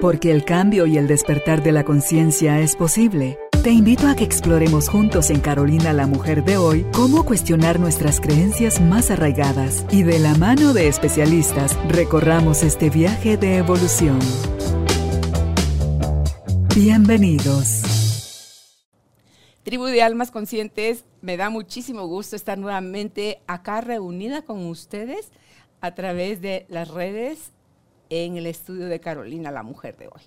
Porque el cambio y el despertar de la conciencia es posible. Te invito a que exploremos juntos en Carolina la Mujer de hoy cómo cuestionar nuestras creencias más arraigadas y de la mano de especialistas recorramos este viaje de evolución. Bienvenidos. Tribu de Almas Conscientes, me da muchísimo gusto estar nuevamente acá reunida con ustedes a través de las redes en el estudio de Carolina, la mujer de hoy.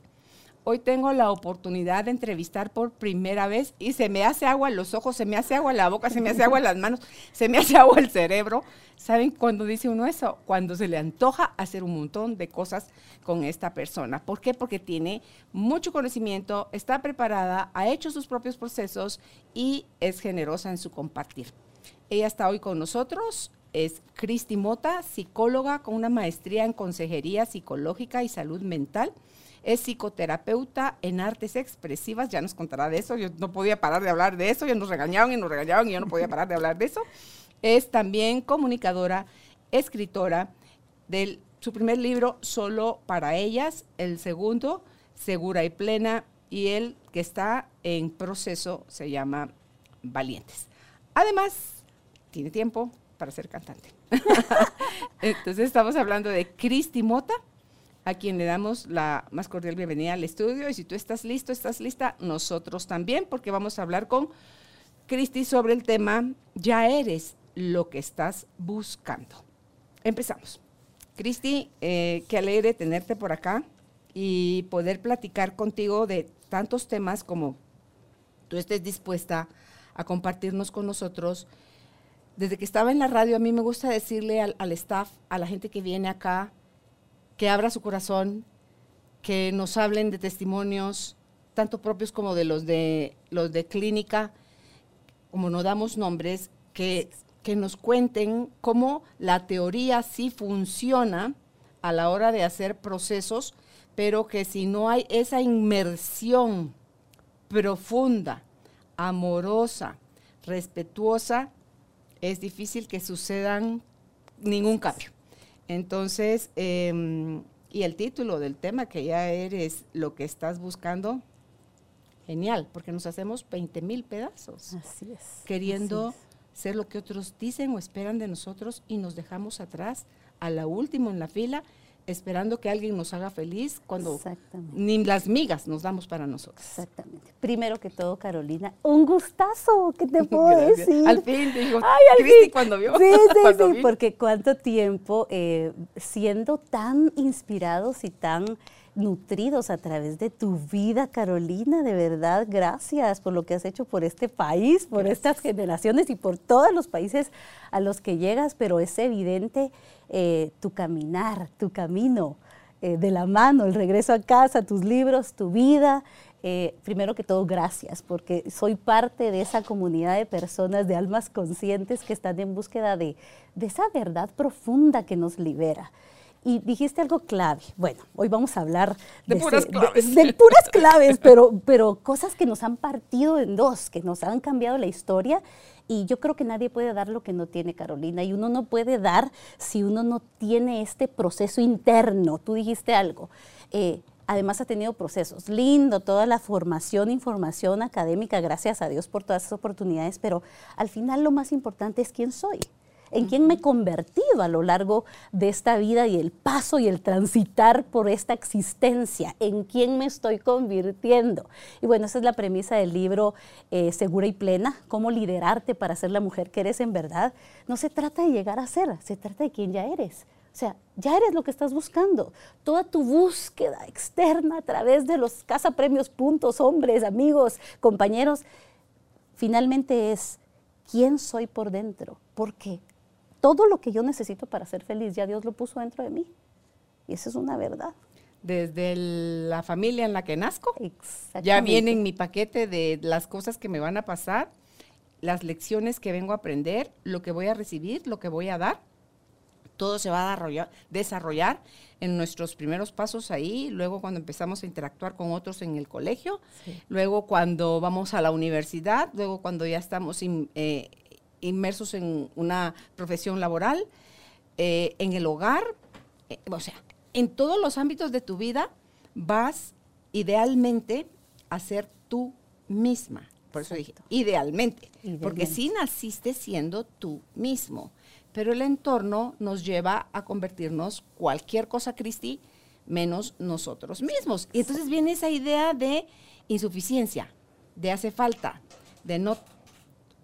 Hoy tengo la oportunidad de entrevistar por primera vez y se me hace agua los ojos, se me hace agua la boca, se me hace agua las manos, se me hace agua el cerebro. ¿Saben cuándo dice uno eso? Cuando se le antoja hacer un montón de cosas con esta persona. ¿Por qué? Porque tiene mucho conocimiento, está preparada, ha hecho sus propios procesos y es generosa en su compartir. Ella está hoy con nosotros, es Cristi Mota, psicóloga con una maestría en consejería psicológica y salud mental. Es psicoterapeuta en artes expresivas, ya nos contará de eso, yo no podía parar de hablar de eso, ya nos regañaban y nos regañaban y yo no podía parar de hablar de eso. Es también comunicadora, escritora de su primer libro, Solo para ellas, el segundo, Segura y Plena, y el que está en proceso se llama Valientes. Además, tiene tiempo, para ser cantante. Entonces estamos hablando de Cristi Mota, a quien le damos la más cordial bienvenida al estudio. Y si tú estás listo, estás lista, nosotros también, porque vamos a hablar con Cristi sobre el tema Ya eres lo que estás buscando. Empezamos. Cristi, eh, qué alegre tenerte por acá y poder platicar contigo de tantos temas como tú estés dispuesta a compartirnos con nosotros desde que estaba en la radio, a mí me gusta decirle al, staff, a la gente que viene acá, que abra su corazón, que nos hablen de testimonios, tanto propios como de los de los de clínica, como no damos nombres, que, que nos cuenten cómo la teoría sí funciona a la hora de hacer procesos, pero que si no hay esa inmersión profunda, amorosa, respetuosa, es difícil que sucedan ningún cambio. Entonces, em, y el título del tema, que ya eres lo que estás buscando, genial, porque nos hacemos 20 mil pedazos. Así es. Queriendo ser lo que otros dicen o esperan de nosotros y nos dejamos atrás a la última en la fila esperando que alguien nos haga feliz cuando ni las migas nos damos para nosotros. Exactamente. Primero que todo, Carolina, un gustazo, ¿qué te puedo decir? Al fin, digo, Ay, al fin. cuando vio. Sí, sí, sí, porque cuánto tiempo eh, siendo tan inspirados y tan nutridos a través de tu vida, Carolina. De verdad, gracias por lo que has hecho por este país, por estas generaciones y por todos los países a los que llegas, pero es evidente eh, tu caminar, tu camino eh, de la mano, el regreso a casa, tus libros, tu vida. Eh, primero que todo, gracias, porque soy parte de esa comunidad de personas, de almas conscientes que están en búsqueda de, de esa verdad profunda que nos libera. Y dijiste algo clave. Bueno, hoy vamos a hablar de, puras claves. De, puras claves, pero, pero cosas que nos han partido en dos, que nos han cambiado la historia. Y yo creo que nadie puede dar lo que no tiene Carolina. Y uno no puede dar si uno no tiene este proceso interno. Tú dijiste algo. Eh, además ha tenido procesos. Lindo, toda la formación, información académica, gracias a Dios por todas esas oportunidades, pero al final lo más importante es quién soy en quién me he convertido a lo largo de esta vida y el paso y el transitar por esta existencia, en quién me estoy convirtiendo. Y bueno, esa es la premisa del libro eh, Segura y Plena, cómo liderarte para ser la mujer que eres en verdad. No se trata de llegar a ser, se trata de quién ya eres. O sea, ya eres lo que estás buscando. Toda tu búsqueda externa a través de los cazapremios, puntos, hombres, amigos, compañeros, finalmente es quién soy por dentro. ¿Por qué? Todo lo que yo necesito para ser feliz, ya Dios lo puso dentro de mí. Y esa es una verdad. Desde la familia en la que nazco, ya viene en mi paquete de las cosas que me van a pasar, las lecciones que vengo a aprender, lo que voy a recibir, lo que voy a dar. Todo se va a desarrollar, en nuestros primeros pasos ahí, luego cuando empezamos a interactuar con otros en el colegio, luego cuando vamos a la universidad, luego cuando ya estamos eh, inmersos en una profesión laboral, eh, en el hogar, eh, o sea, en todos los ámbitos de tu vida vas idealmente a ser tú misma. Por eso dije, idealmente, Idealmente. Porque sí naciste siendo tú mismo. Pero el entorno nos lleva a convertirnos cualquier cosa, Cristi, menos nosotros mismos. Y entonces viene esa idea de insuficiencia, de hace falta, de no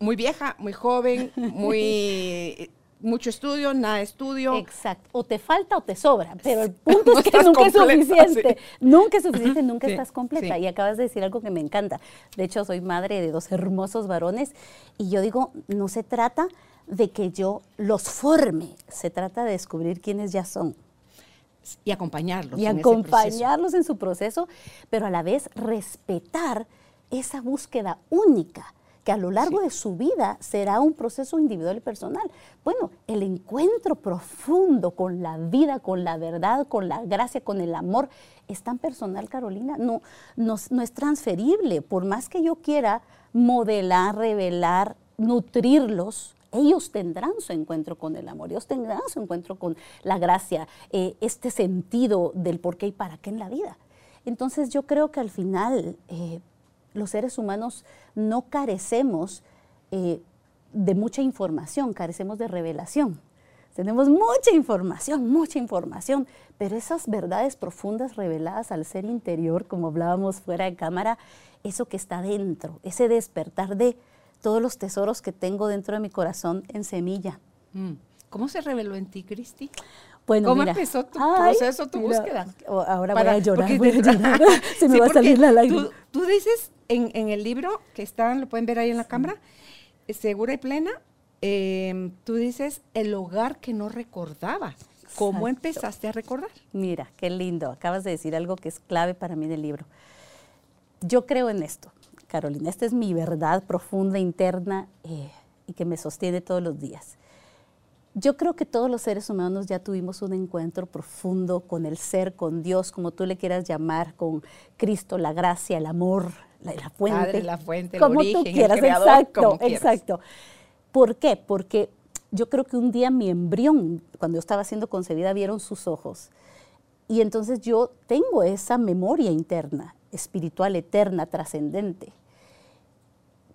muy vieja, muy joven, muy mucho estudio, nada de estudio. Exacto. O te falta o te sobra, pero el punto No es que nunca es suficiente. sí. Nunca es suficiente, nunca Sí, estás completa. sí. Y acabas de decir algo que me encanta. De hecho, soy madre de dos hermosos varones y yo digo, no se trata de que yo los forme, se trata de descubrir quiénes ya son y acompañarlos. y en ese acompañarlos en su proceso, pero a la vez respetar esa búsqueda única que a lo largo de su vida será un proceso individual y personal. Bueno, el encuentro profundo con la vida, con la verdad, con la gracia, con el amor, es tan personal, Carolina, no, no, no es transferible. Por más que yo quiera modelar, revelar, nutrirlos, ellos tendrán su encuentro con el amor, ellos tendrán su encuentro con la gracia, eh, este sentido del por qué y para qué en la vida. Entonces yo creo que al final eh, los seres humanos no carecemos eh, de mucha información, carecemos de revelación. Tenemos mucha información, mucha información, pero esas verdades profundas reveladas al ser interior, como hablábamos fuera de cámara, eso que está dentro, ese despertar de todos los tesoros que tengo dentro de mi corazón en semilla. Mm. ¿Cómo se reveló en ti, Cristi? Bueno, ¿Cómo mira, empezó tu ay, proceso, tu mira, búsqueda? Ahora Para- voy a llorar, voy a llorar. Se me Sí, va a salir la lágrima. Tú, tú dices en, en el libro que están, lo pueden ver ahí en la cámara, eh, segura y plena, eh, tú dices el hogar que no recordaba. ¿Cómo Exacto. empezaste a recordar? Mira, qué lindo. Acabas de decir algo que es clave para mí del libro. Yo creo en esto, Carolina. Esta es mi verdad profunda, interna eh, y que me sostiene todos los días. Yo creo que todos los seres humanos ya tuvimos un encuentro profundo con el ser, con Dios, como tú le quieras llamar, con Cristo, la gracia, el amor, la, la fuente. Padre, la fuente, el como origen, tú el quieras, creador, exacto, como quieras. exacto. ¿Por qué? Porque yo creo que un día mi embrión, cuando yo estaba siendo concebida, vieron sus ojos. Y entonces yo tengo esa memoria interna, espiritual, eterna, trascendente.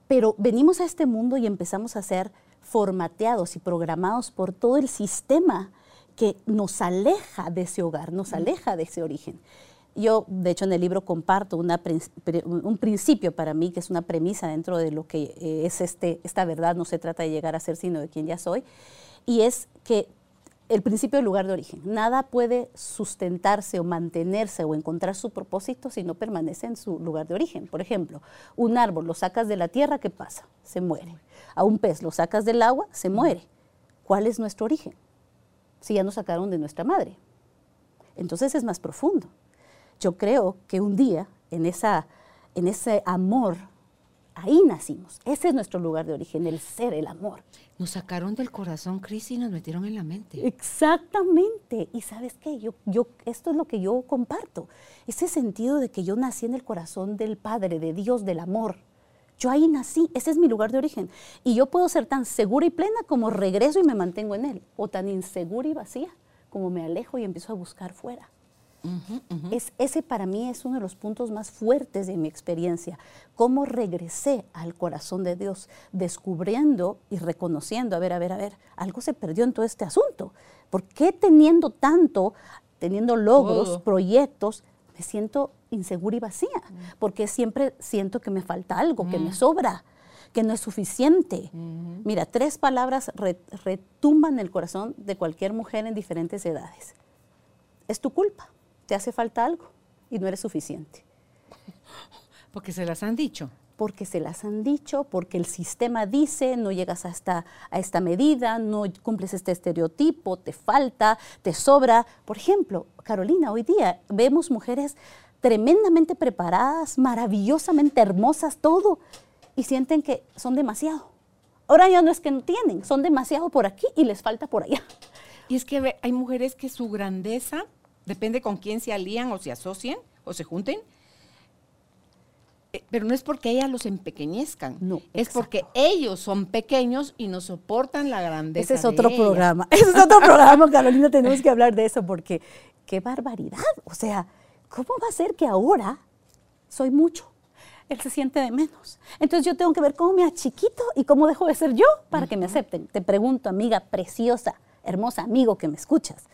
Pero venimos a este mundo y empezamos a ser formateados y programados por todo el sistema que nos aleja de ese hogar, nos aleja de ese origen. Yo, de hecho, en el libro comparto una un principio para mí, que es una premisa dentro de lo que eh, es este, esta verdad, no se trata de llegar a ser, sino de quien ya soy, y es que el principio del lugar de origen. Nada puede sustentarse o mantenerse o encontrar su propósito si no permanece en su lugar de origen. Por ejemplo, un árbol lo sacas de la tierra, ¿qué pasa? Se muere. A un pez lo sacas del agua, se muere. ¿Cuál es nuestro origen? Si ya nos sacaron de nuestra madre. Entonces es más profundo. Yo creo que un día, en, esa, en ese amor, ahí nacimos. Ese es nuestro lugar de origen, el ser, el amor. Nos sacaron del corazón, Cristi, y nos metieron en la mente. Exactamente. Y sabes qué, yo, yo, esto es lo que yo comparto. Ese sentido de que yo nací en el corazón del Padre, de Dios, del amor. Yo ahí nací, ese es mi lugar de origen. Y yo puedo ser tan segura y plena como regreso y me mantengo en él, o tan insegura y vacía como me alejo y empiezo a buscar fuera. Es, ese para mí es uno de los puntos más fuertes de mi experiencia. Cómo regresé al corazón de Dios, descubriendo y reconociendo, a ver, a ver, a ver, algo se perdió en todo este asunto. ¿Por qué teniendo tanto, teniendo logros, proyectos, me siento insegura y vacía? Porque siempre siento que me falta algo, que me sobra, que no es suficiente. Mira, tres palabras re- retumban el corazón de cualquier mujer en diferentes edades es tu culpa. Te hace falta algo y no eres suficiente. Porque se las han dicho. Porque se las han dicho, porque el sistema dice, no llegas a esta, a esta medida, no cumples este estereotipo, te falta, te sobra. Por ejemplo, Carolina, hoy día vemos mujeres tremendamente preparadas, maravillosamente hermosas, todo, y sienten que son demasiado. Ahora ya no es que no tienen, son demasiado por aquí y les falta por allá. Y es que hay mujeres que su grandeza, depende con quién se alían o se asocien o se junten, eh, pero no es porque ellas los empequeñezcan, No, es exacto. porque ellos son pequeños y no soportan la grandeza. Ese es otro programa. Ese es otro programa, Carolina. Tenemos que hablar de eso porque qué barbaridad. O sea, ¿cómo va a ser que ahora soy mucho? Él se siente de menos. Entonces yo tengo que ver cómo me achiquito y cómo dejo de ser yo para que me acepten. Te pregunto, amiga preciosa, hermosa amigo que me escuchas,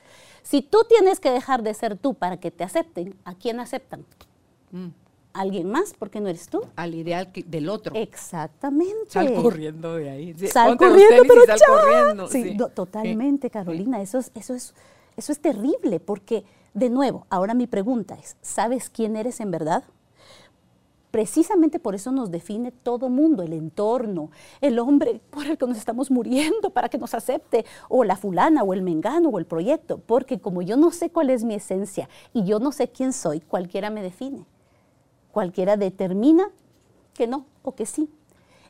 si tú tienes que dejar de ser tú para que te acepten, ¿a quién aceptan? Mm. ¿Alguien más? Porque no eres tú. Al ideal que- del otro. Exactamente. Sal corriendo de ahí. Sí, Sal corriendo, pero sal corriendo, Sí, sí. no, totalmente, Carolina. Eso es, eso es, eso es terrible, porque, de nuevo, ahora mi pregunta es: ¿sabes quién eres en verdad? Precisamente por eso nos define todo mundo, el entorno, el hombre por el que nos estamos muriendo para que nos acepte, o la fulana, o el mengano, o el proyecto, porque como yo no sé cuál es mi esencia y yo no sé quién soy, cualquiera me define. Cualquiera determina que no o que sí.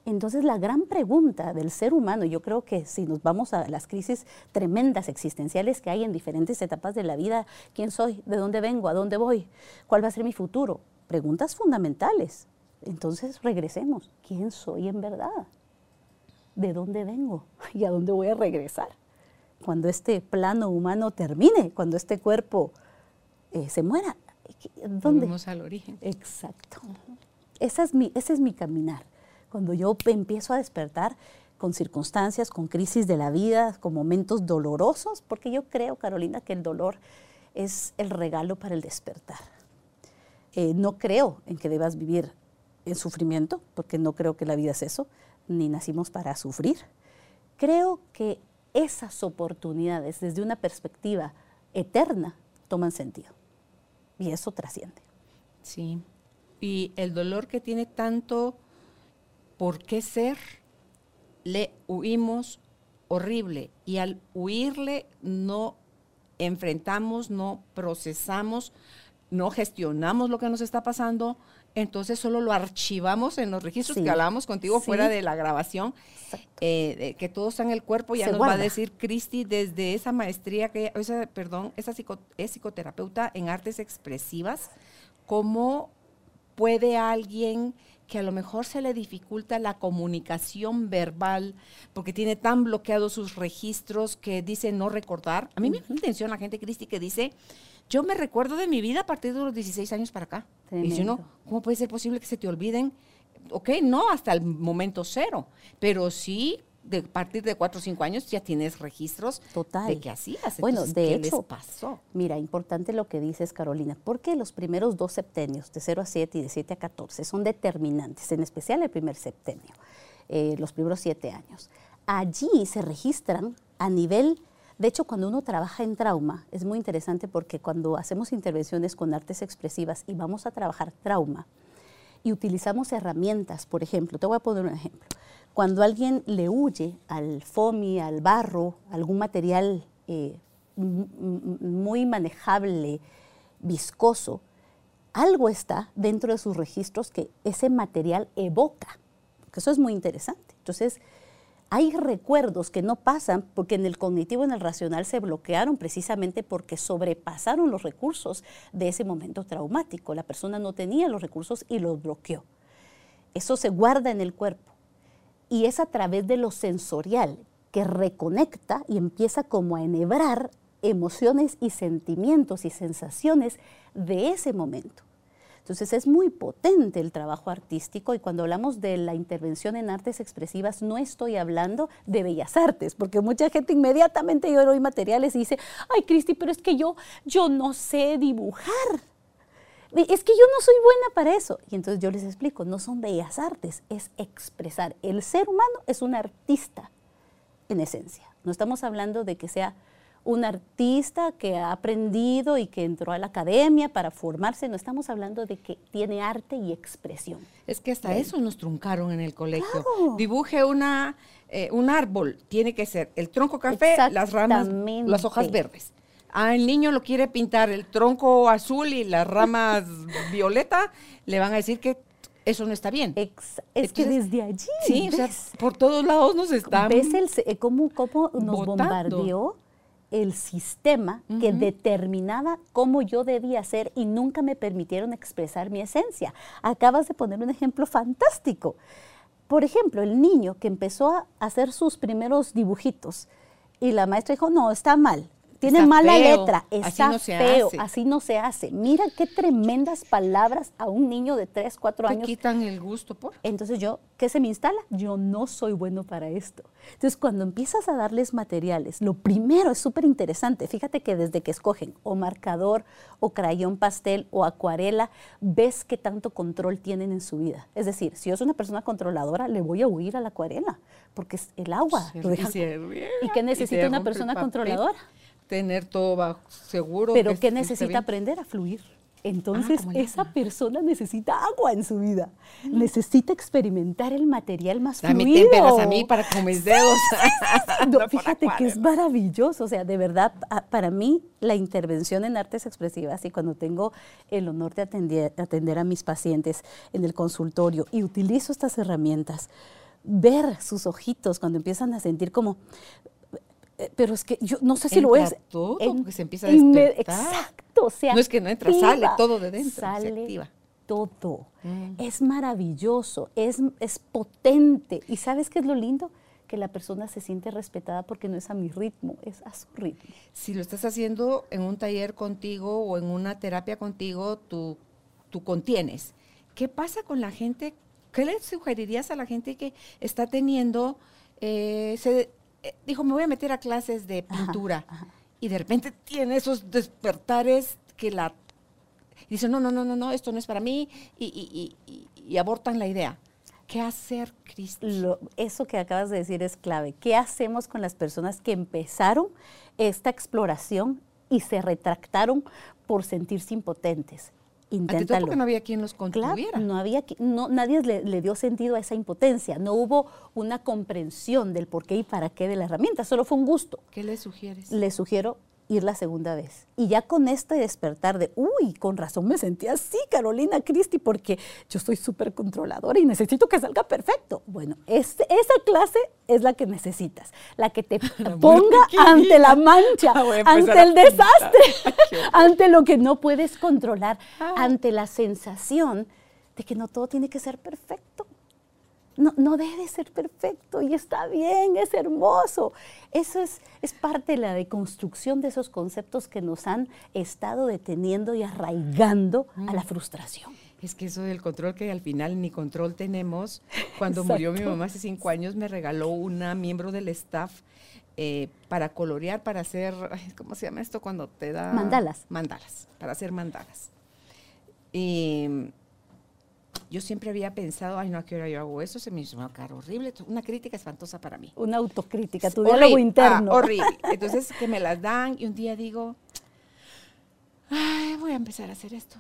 Entonces la gran pregunta del ser humano, yo creo que si nos vamos a las crisis tremendas existenciales que hay en diferentes etapas de la vida, ¿quién soy? ¿De dónde vengo? ¿A dónde voy? ¿Cuál va a ser mi futuro? Preguntas fundamentales. Entonces regresemos. ¿Quién soy en verdad? ¿De dónde vengo? ¿Y a dónde voy a regresar? Cuando este plano humano termine, cuando este cuerpo eh, se muera. ¿Dónde? Volvemos al origen. Exacto. Esa es mi, ese es mi caminar. Cuando yo empiezo a despertar con circunstancias, con crisis de la vida, con momentos dolorosos, porque yo creo, Carolina, que el dolor es el regalo para el despertar. Eh, no creo en que debas vivir en sufrimiento, porque no creo que la vida es eso, ni nacimos para sufrir. Creo que esas oportunidades desde una perspectiva eterna toman sentido y eso trasciende. Sí. Y el dolor que tiene tanto por qué ser, le huimos horrible. Y al huirle no enfrentamos, no procesamos, no gestionamos lo que nos está pasando, entonces solo lo archivamos en los registros Sí. que hablábamos contigo Sí. fuera de la grabación, eh, de que todo está en el cuerpo, ya Se nos va a guarda. decir Cristi desde esa maestría, que esa, perdón, esa psico- es psicoterapeuta en artes expresivas, cómo puede alguien que a lo mejor se le dificulta la comunicación verbal porque tiene tan bloqueados sus registros que dice no recordar. A mí me llama la atención la gente, Cristi, que dice, yo me recuerdo de mi vida a partir de los 16 años para acá. Y si uno, Tremendo. ¿cómo puede ser posible que se te olviden? Ok, no hasta el momento cero, pero sí de partir de 4 o 5 años ya tienes registros Total. de qué hacías. Bueno, Entonces, de ¿qué hecho, les pasó? Mira, importante lo que dices, Carolina, porque los primeros dos septenios, de 0 a 7 y de 7 a 14, son determinantes, en especial el primer septenio, eh, los primeros 7 años. Allí se registran a nivel, de hecho, cuando uno trabaja en trauma, es muy interesante porque cuando hacemos intervenciones con artes expresivas y vamos a trabajar trauma, y utilizamos herramientas, por ejemplo, te voy a poner un ejemplo. Cuando alguien le huye al foamy, al barro, algún material eh, muy manejable, viscoso, algo está dentro de sus registros que ese material evoca, eso es muy interesante. Entonces, hay recuerdos que no pasan porque en el cognitivo, en el racional se bloquearon precisamente porque sobrepasaron los recursos de ese momento traumático. La persona no tenía los recursos y los bloqueó. Eso se guarda en el cuerpo y es a través de lo sensorial que reconecta y empieza como a enhebrar emociones y sentimientos y sensaciones de ese momento. Entonces es muy potente el trabajo artístico y cuando hablamos de la intervención en artes expresivas no estoy hablando de bellas artes, porque mucha gente inmediatamente yo doy materiales y dice, ay Cristi, pero es que yo, yo no sé dibujar. Es que yo no soy buena para eso. Y entonces yo les explico, no son bellas artes, es expresar. El ser humano es un artista en esencia. No estamos hablando de que sea un artista que ha aprendido y que entró a la academia para formarse, no estamos hablando de que tiene arte y expresión. Es que hasta eso nos truncaron en el colegio. Claro. Dibuje una, eh, un árbol, tiene que ser el tronco café, las ramas, las hojas verdes. Ah, el niño lo quiere pintar el tronco azul y las ramas violeta, le van a decir que eso no está bien. Ex- es que desde allí, Sí, o sea, ¿ves? por todos lados nos están... ¿Ves el, eh, cómo, cómo nos botando. bombardeó el sistema que determinaba cómo yo debía ser y nunca me permitieron expresar mi esencia? Acabas de poner un ejemplo fantástico. Por ejemplo, el niño que empezó a hacer sus primeros dibujitos y la maestra dijo, no, está mal, tiene Está mala feo, letra, así está no se feo, hace. así no se hace. Mira qué tremendas palabras a un niño de 3, 4 Te años. quitan el gusto por. Entonces yo, ¿qué se me instala? Yo no soy bueno para esto. Entonces cuando empiezas a darles materiales, lo primero es súper interesante. Fíjate que desde que escogen o marcador o crayón pastel o acuarela, ves qué tanto control tienen en su vida. Es decir, si yo soy una persona controladora, le voy a huir a la acuarela, porque es el agua. Lo ¿Y qué se necesita una persona controladora? Tener todo bajo seguro. Pero que ¿qué esté necesita bien. aprender a fluir? Entonces, como el esa persona necesita agua en su vida. Necesita experimentar el material más Dame fluido. témperas a mí para con mis dedos. No, fíjate que es maravilloso, o sea, de verdad, pa- para mí la intervención en artes expresivas y cuando tengo el honor de atender, atender a mis pacientes en el consultorio y utilizo estas herramientas, ver sus ojitos cuando empiezan a sentir como, pero es que yo no sé si lo hacer. todo, En- porque se empieza a despertar. Exacto, se No es que no entra, activa, sale todo de dentro, se Sale activa. todo. Mm. Es maravilloso, es, es potente. ¿Y sabes qué es lo lindo? Que la persona se siente respetada porque no es a mi ritmo, es a su ritmo. Si lo estás haciendo en un taller contigo o en una terapia contigo, tú, tú contienes. ¿Qué pasa con la gente? ¿Qué le sugerirías a la gente que está teniendo, eh, se, eh, dijo, me voy a meter a clases de pintura y de repente tiene esos despertares que la... Dice, no, no, no, no, no, esto no es para mí y, y- y- y- y abortan la idea. ¿Qué hacer, Cristi? Lo- eso que acabas de decir es clave. ¿Qué hacemos con las personas que empezaron esta exploración y se retractaron por sentirse impotentes? Ante todo Inténtalo. porque no había quien los Claro, contuviera. no había, no, nadie le, le dio sentido a esa impotencia, no hubo una comprensión del por qué y para qué de la herramienta, solo fue un gusto. ¿Qué le sugieres? Le sugiero ir la segunda vez. Y ya con este despertar de, uy, con razón me sentí así, Carolina Cristi, porque yo soy súper controladora y necesito que salga perfecto. Bueno, este- esa clase es la que necesitas, la que te La ponga ante la mancha, Ah, ante el desastre, ante lo que no puedes controlar, Ah. ante la sensación de que no todo tiene que ser perfecto. No, no debe ser perfecto y está bien, es hermoso. Eso es, es parte de la deconstrucción de esos conceptos que nos han estado deteniendo y arraigando a la frustración. Es que eso del control que al final ni control tenemos. Cuando murió mi mamá hace cinco años me regaló una miembro del staff eh, para colorear, para hacer, ¿cómo se llama esto? Cuando te da... Mandalas. Mandalas, para hacer mandalas. Y yo siempre había pensado, ay, no, ¿a qué hora yo hago eso? Se me hizo una cara horrible, una crítica espantosa para mí. Una autocrítica, tu Horrible, diálogo ah, interno. horrible. Entonces, que me las dan y un día digo, ay, voy a empezar a hacer esto.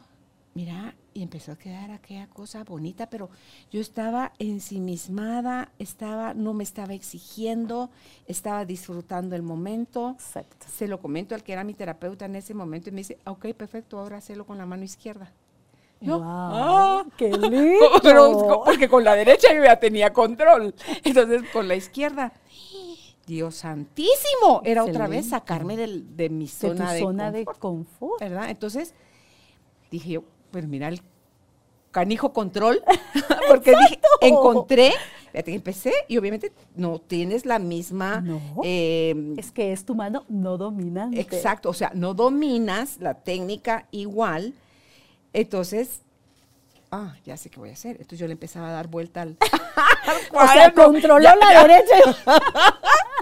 Mira, y empezó a quedar aquella cosa bonita, pero yo estaba ensimismada, estaba, no me estaba exigiendo, estaba disfrutando el momento. Exacto. Se lo comento al que era mi terapeuta en ese momento y me dice, ok, perfecto, ahora hazlo con la mano izquierda. Yo, Wow, "Ah". ¡Qué lindo! Pero, porque con la derecha yo ya tenía control. Entonces, con la izquierda, Dios santísimo, era otra vez sacarme del- de mi de tu zona de, zona de confort, confort. ¿verdad? Entonces, dije yo, pues mira el canijo control, porque dije, encontré, empecé y obviamente no tienes la misma... No. eh, Es que es tu mano no dominante. Exacto, o sea, no dominas la técnica igual. Entonces, ah, ya sé qué voy a hacer. Entonces yo le empezaba a dar vuelta al, al O sea, controló Ya- la ya- derecha.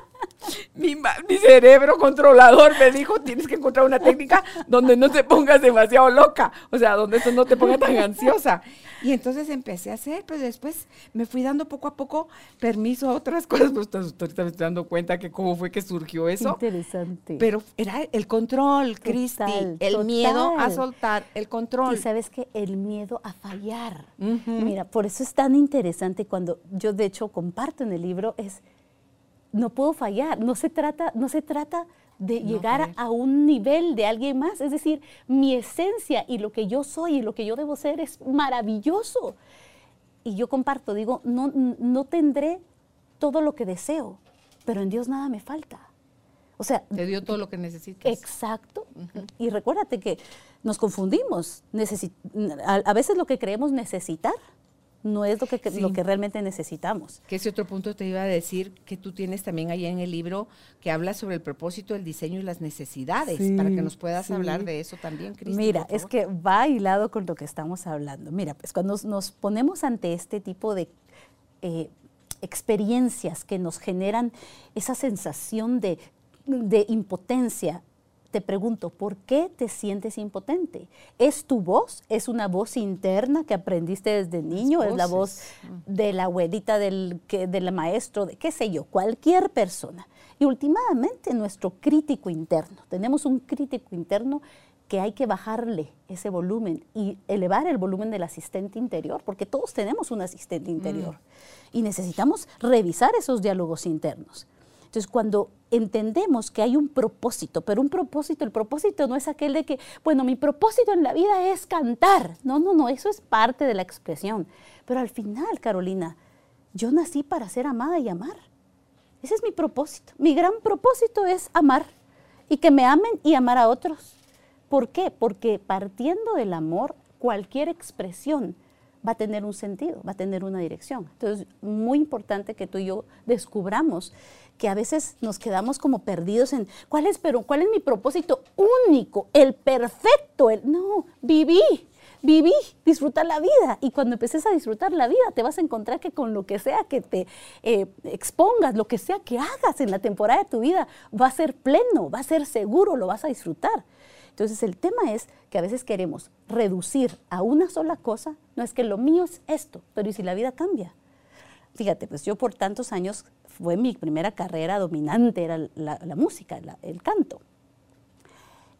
Mi, cerebro controlador me dijo, tienes que encontrar una técnica donde no te pongas demasiado loca, o sea, donde eso no te ponga tan ansiosa. Y entonces empecé a hacer, pero después me fui dando poco a poco permiso a otras cosas, pues ahorita me estoy dando cuenta que cómo fue que surgió eso. Interesante. Pero era el control, Cristi, Total, el miedo a soltar, el control. Y sabes que el miedo a fallar. Mira, por eso es tan interesante cuando yo de hecho comparto en el libro es no puedo fallar, no se trata no se trata de No llegar a un nivel de alguien más, es decir, mi esencia y lo que yo soy y lo que yo debo ser es maravilloso. Y yo comparto, digo, no no tendré todo lo que deseo, pero en Dios nada me falta. O sea, Te dio todo lo que necesitas. Exacto. Y recuérdate que nos confundimos. Necesi- a, a veces lo que creemos necesitar no es lo que, lo que realmente necesitamos. Que ese otro punto te iba a decir que tú tienes también ahí en el libro que habla sobre el propósito, el diseño y las necesidades, para que nos puedas hablar de eso también, Cristi. Mira, es que va hilado con lo que estamos hablando. Mira, pues cuando nos, ponemos ante este tipo de eh, experiencias que nos generan esa sensación de, de impotencia, te pregunto, ¿por qué te sientes impotente? ¿Es tu voz? ¿Es una voz interna que aprendiste desde niño? ¿Es la voz mm. de la abuelita, del, del maestro, de qué sé yo, cualquier persona? Y últimamente nuestro crítico interno. Tenemos un crítico interno que hay que bajarle ese volumen y elevar el volumen del asistente interior, porque todos tenemos un asistente interior. Mm. Y necesitamos revisar esos diálogos internos. Entonces, cuando entendemos que hay un propósito, pero un propósito, el propósito no es aquel de que, bueno, mi propósito en la vida es cantar. No, no, no, eso es parte de la expresión. Pero al final, Carolina, yo nací para ser amada y amar. Ese es mi propósito. Mi gran propósito es amar y que me amen y amar a otros. ¿Por qué? Porque partiendo del amor, cualquier expresión va a tener un sentido, va a tener una dirección. Entonces, muy importante que tú y yo descubramos que a veces nos quedamos como perdidos en cuál es, pero cuál es mi propósito único, el perfecto, el no, viví, viví, disfrutar la vida. Y cuando empeces a disfrutar la vida, te vas a encontrar que con lo que sea que te eh, expongas, lo que sea que hagas en la temporada de tu vida, va a ser pleno, va a ser seguro, lo vas a disfrutar. Entonces el tema es que a veces queremos reducir a una sola cosa, no es que lo mío es esto, pero ¿y si la vida cambia? Fíjate, pues yo por tantos años fue mi primera carrera dominante, era la, música, el canto.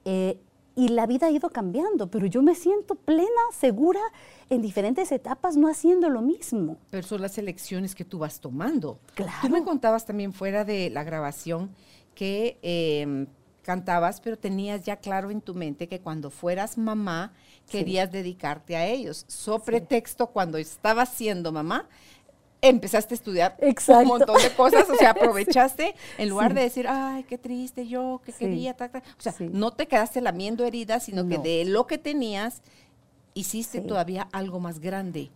Eh, y la vida ha ido cambiando, pero yo me siento plena, segura en diferentes etapas, no haciendo lo mismo. Pero son las elecciones que tú vas tomando. Claro. Tú me contabas también fuera de la grabación que em, cantabas, pero tenías ya claro en tu mente que cuando fueras mamá querías dedicarte a ellos. So pretexto, cuando estabas siendo mamá, empezaste a estudiar un montón de cosas, o sea, aprovechaste en lugar de decir, ay, qué triste yo, que quería, o sea, no te quedaste lamiendo heridas, sino que de lo que tenías hiciste todavía algo más grande.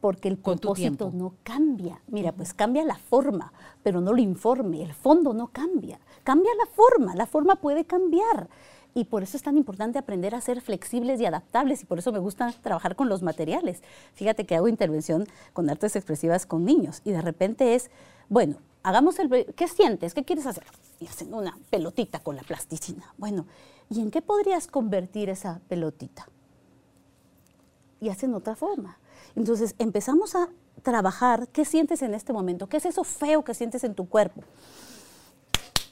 Porque el propósito no cambia. Mira, pues cambia la forma, pero no lo informe. El fondo no cambia. Cambia la forma. La forma puede cambiar. Y por eso es tan importante aprender a ser flexibles y adaptables y por eso me gusta trabajar con los materiales. Fíjate que hago intervención con artes expresivas con niños y de repente es, bueno, hagamos el... ¿Qué sientes? ¿Qué quieres hacer? Y hacen una pelotita con la plasticina. Bueno, ¿y en qué podrías convertir esa pelotita? Y hacen otra forma. Entonces empezamos a trabajar qué sientes en este momento, qué es eso feo que sientes en tu cuerpo.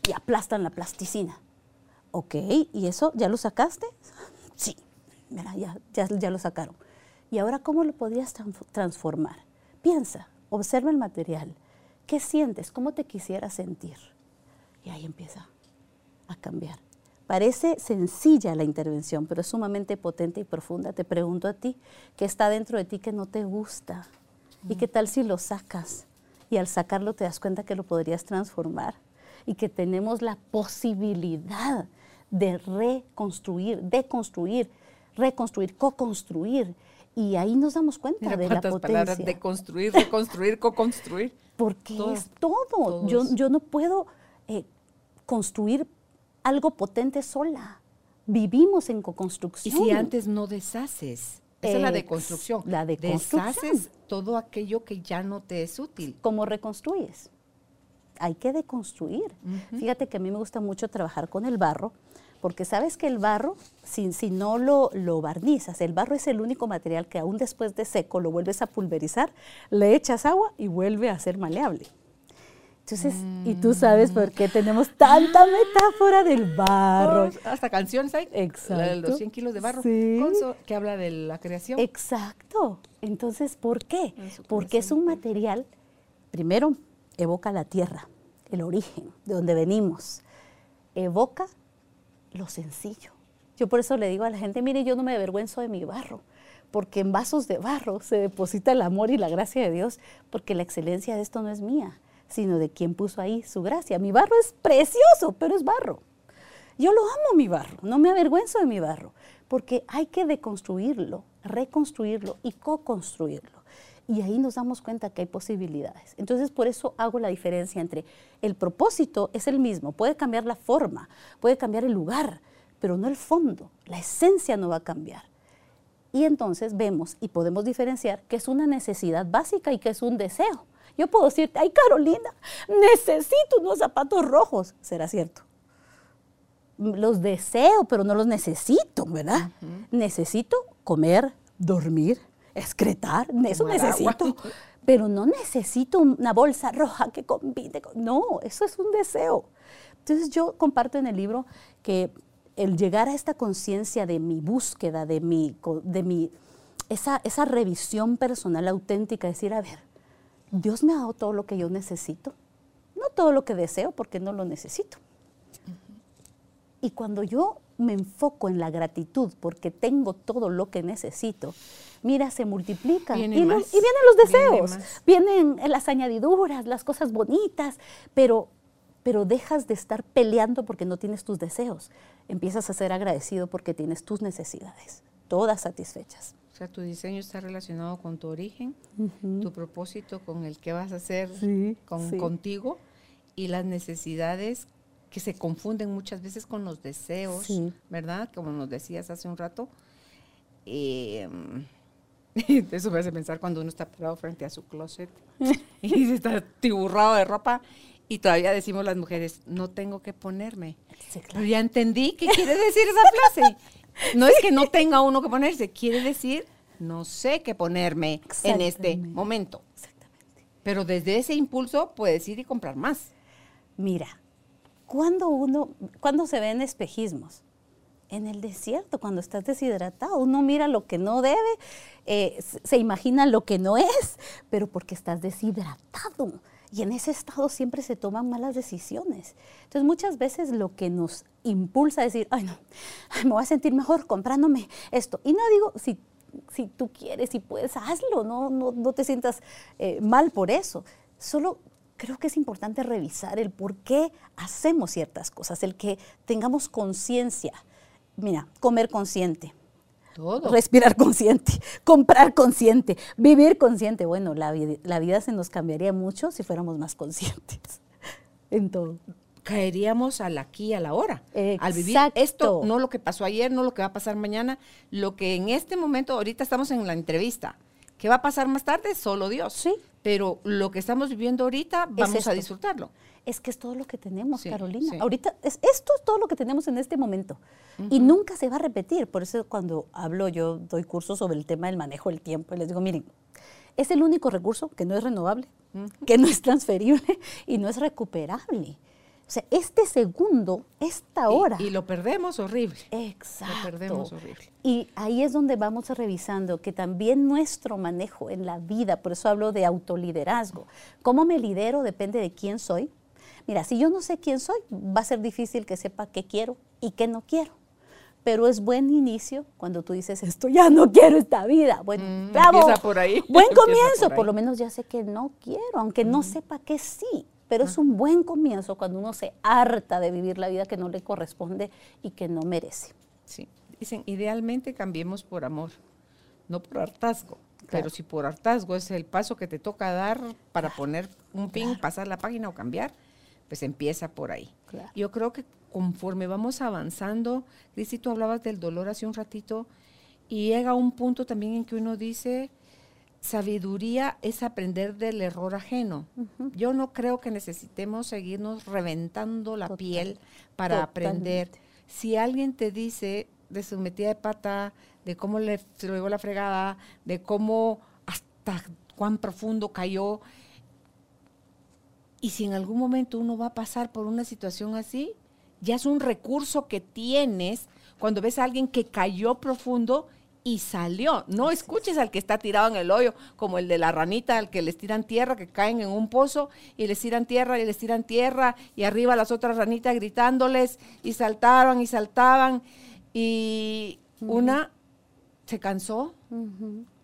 Y aplastan la plasticina. Ok, ¿y eso ya lo sacaste? Sí, mira, ya, ya, lo sacaron. ¿Y ahora cómo lo podrías transformar? Piensa, observa el material. ¿Qué sientes? ¿Cómo te quisieras sentir? Y ahí empieza a cambiar. Parece sencilla la intervención, pero es sumamente potente y profunda. Te pregunto a ti, ¿qué está dentro de ti que no te gusta? ¿Y qué tal si lo sacas? Y al sacarlo te das cuenta que lo podrías transformar y que tenemos la posibilidad de reconstruir, deconstruir, reconstruir, co-construir. Y ahí nos damos cuenta de la potencia. palabras, de construir, reconstruir, co-construir. Porque es todo. Yo, yo, no puedo eh, construir algo potente sola. Vivimos en co-construcción. Y si antes no deshaces, esa es la deconstrucción. La deconstrucción. Deshaces todo aquello que ya no te es útil. ¿Cómo reconstruyes? Hay que deconstruir. Fíjate que a mí me gusta mucho trabajar con el barro porque sabes que el barro, si, si no lo, lo, barnizas, el barro es el único material que aún después de seco lo vuelves a pulverizar, le echas agua y vuelve a ser maleable. Entonces, y tú sabes por qué tenemos tanta metáfora del barro. hasta canciones hay. Exacto. los 100 kilos de barro. Sí. que habla de la creación. Exacto. Entonces, ¿por qué? Porque es un material, primero, evoca la tierra, el origen, de donde venimos. Evoca lo sencillo. Yo por eso le digo a la gente, mire, yo no me avergüenzo de mi barro, porque en vasos de barro se deposita el amor y la gracia de Dios, porque la excelencia de esto no es mía, sino de quien puso ahí su gracia. Mi barro es precioso, pero es barro. Yo lo amo mi barro, no me avergüenzo de mi barro, porque hay que deconstruirlo, reconstruirlo y co-construirlo. Y ahí nos damos cuenta que hay posibilidades. Entonces, por eso hago la diferencia entre el propósito es el mismo, puede cambiar la forma, puede cambiar el lugar, pero no el fondo, la esencia no va a cambiar. Y entonces vemos y podemos diferenciar que es una necesidad básica y que es un deseo. Yo puedo decir, ay Carolina, necesito unos zapatos rojos. ¿Será cierto? Los deseo, pero no los necesito, ¿verdad? Necesito comer, dormir, excretar, eso necesito. Pero no necesito una bolsa roja que combine. Con, no, eso es un deseo. Entonces yo comparto en el libro que el llegar a esta conciencia de mi búsqueda, de mi, de mi esa, esa revisión personal auténtica, decir, a ver, Dios me ha dado todo lo que yo necesito, no todo lo que deseo porque no lo necesito. Y cuando yo me enfoco en la gratitud porque tengo todo lo que necesito, mira, se multiplica. y, vienen los deseos, vienen las añadiduras, las cosas bonitas, pero, pero dejas de estar peleando porque no tienes tus deseos. Empiezas a ser agradecido porque tienes tus necesidades, todas satisfechas. O sea, tu diseño está relacionado con tu origen, tu propósito, con el que vas a hacer contigo y las necesidades que se confunden muchas veces con los deseos, ¿verdad? Como nos decías hace un rato. Eh, eso me hace pensar cuando uno está parado frente a su closet y se está tiburrado de ropa y todavía decimos las mujeres, no tengo que ponerme. Pero ya entendí qué quiere decir esa frase. No es que no tenga uno que ponerse, quiere decir no sé qué ponerme en este momento. Exactamente. Pero desde ese impulso puedes ir y comprar más. Mira, cuando uno, cuando se ven espejismos, en el desierto, cuando estás deshidratado, uno mira lo que no debe, eh, se imagina lo que no es, pero porque estás deshidratado. Y en ese estado siempre se toman malas decisiones. Entonces muchas veces lo que nos impulsa a decir, ay no, me voy a sentir mejor comprándome esto. Y no digo, si, si tú quieres y puedes, hazlo, no, no, no te sientas eh, mal por eso. Solo creo que es importante revisar el por qué hacemos ciertas cosas, el que tengamos conciencia. Mira, comer consciente, Respirar consciente, comprar consciente, vivir consciente. Bueno, la, la vida se nos cambiaría mucho si fuéramos más conscientes en todo caeríamos al aquí, a la hora. Al vivir esto, no lo que pasó ayer, no lo que va a pasar mañana, lo que en este momento, ahorita estamos en la entrevista. ¿Qué va a pasar más tarde? Solo Dios. Sí. Pero lo que estamos viviendo ahorita, vamos a disfrutarlo es que es todo lo que tenemos, Carolina. Ahorita, es, esto es todo lo que tenemos en este momento. Y nunca se va a repetir. Por eso cuando hablo, yo doy cursos sobre el tema del manejo del tiempo y les digo, miren, es el único recurso que no es renovable, que no es transferible y no es recuperable. O sea, este segundo, esta hora. Y, lo perdemos horrible. Exacto. Lo perdemos horrible. Y ahí es donde vamos revisando que también nuestro manejo en la vida, por eso hablo de autoliderazgo. ¿Cómo me lidero? Depende de quién soy, Mira, si yo no sé quién soy, va a ser difícil que sepa qué quiero y qué no quiero. Pero es buen inicio cuando tú dices, esto ya no quiero esta vida. Bueno, mm, bravo. por ahí. Buen comienzo, por, lo menos ya sé que no quiero, aunque no sepa que sí. Pero es un buen comienzo cuando uno se harta de vivir la vida que no le corresponde y que no merece. Sí, dicen, idealmente cambiemos por amor, no por hartazgo. Pero si por hartazgo es el paso que te toca dar para poner un fin, pasar la página o cambiar, pues empieza por ahí. Yo creo que conforme vamos avanzando, Cristi, tú hablabas del dolor hace un ratito, y llega un punto también en que uno dice, sabiduría es aprender del error ajeno. Yo no creo que necesitemos seguirnos reventando la piel para aprender. Si alguien te dice de su metida de pata, de cómo le se lo llevó la fregada, de cómo hasta cuán profundo cayó, y si en algún momento uno va a pasar por una situación así, ya es un recurso que tienes cuando ves a alguien que cayó profundo y salió. No escuches al que está tirado en el hoyo, como el de la ranita, al que les tiran tierra, que caen en un pozo y les tiran tierra y les tiran tierra y arriba las otras ranitas gritándoles y saltaban y saltaban y una se cansó,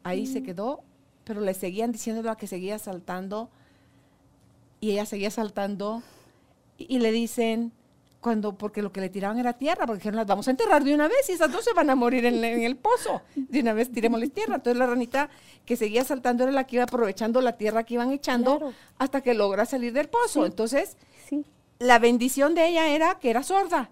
ahí se quedó, pero le seguían diciendo a que seguía saltando y ella seguía saltando y, le dicen, cuando, porque lo que le tiraban era tierra, porque dijeron, las vamos a enterrar de una vez y esas dos se van a morir en, en el pozo. De una vez tirémosles tierra. Entonces la ranita que seguía saltando era la que iba aprovechando la tierra que iban echando Claro. hasta que logra salir del pozo. Sí. Entonces, Sí. la bendición de ella era que era sorda.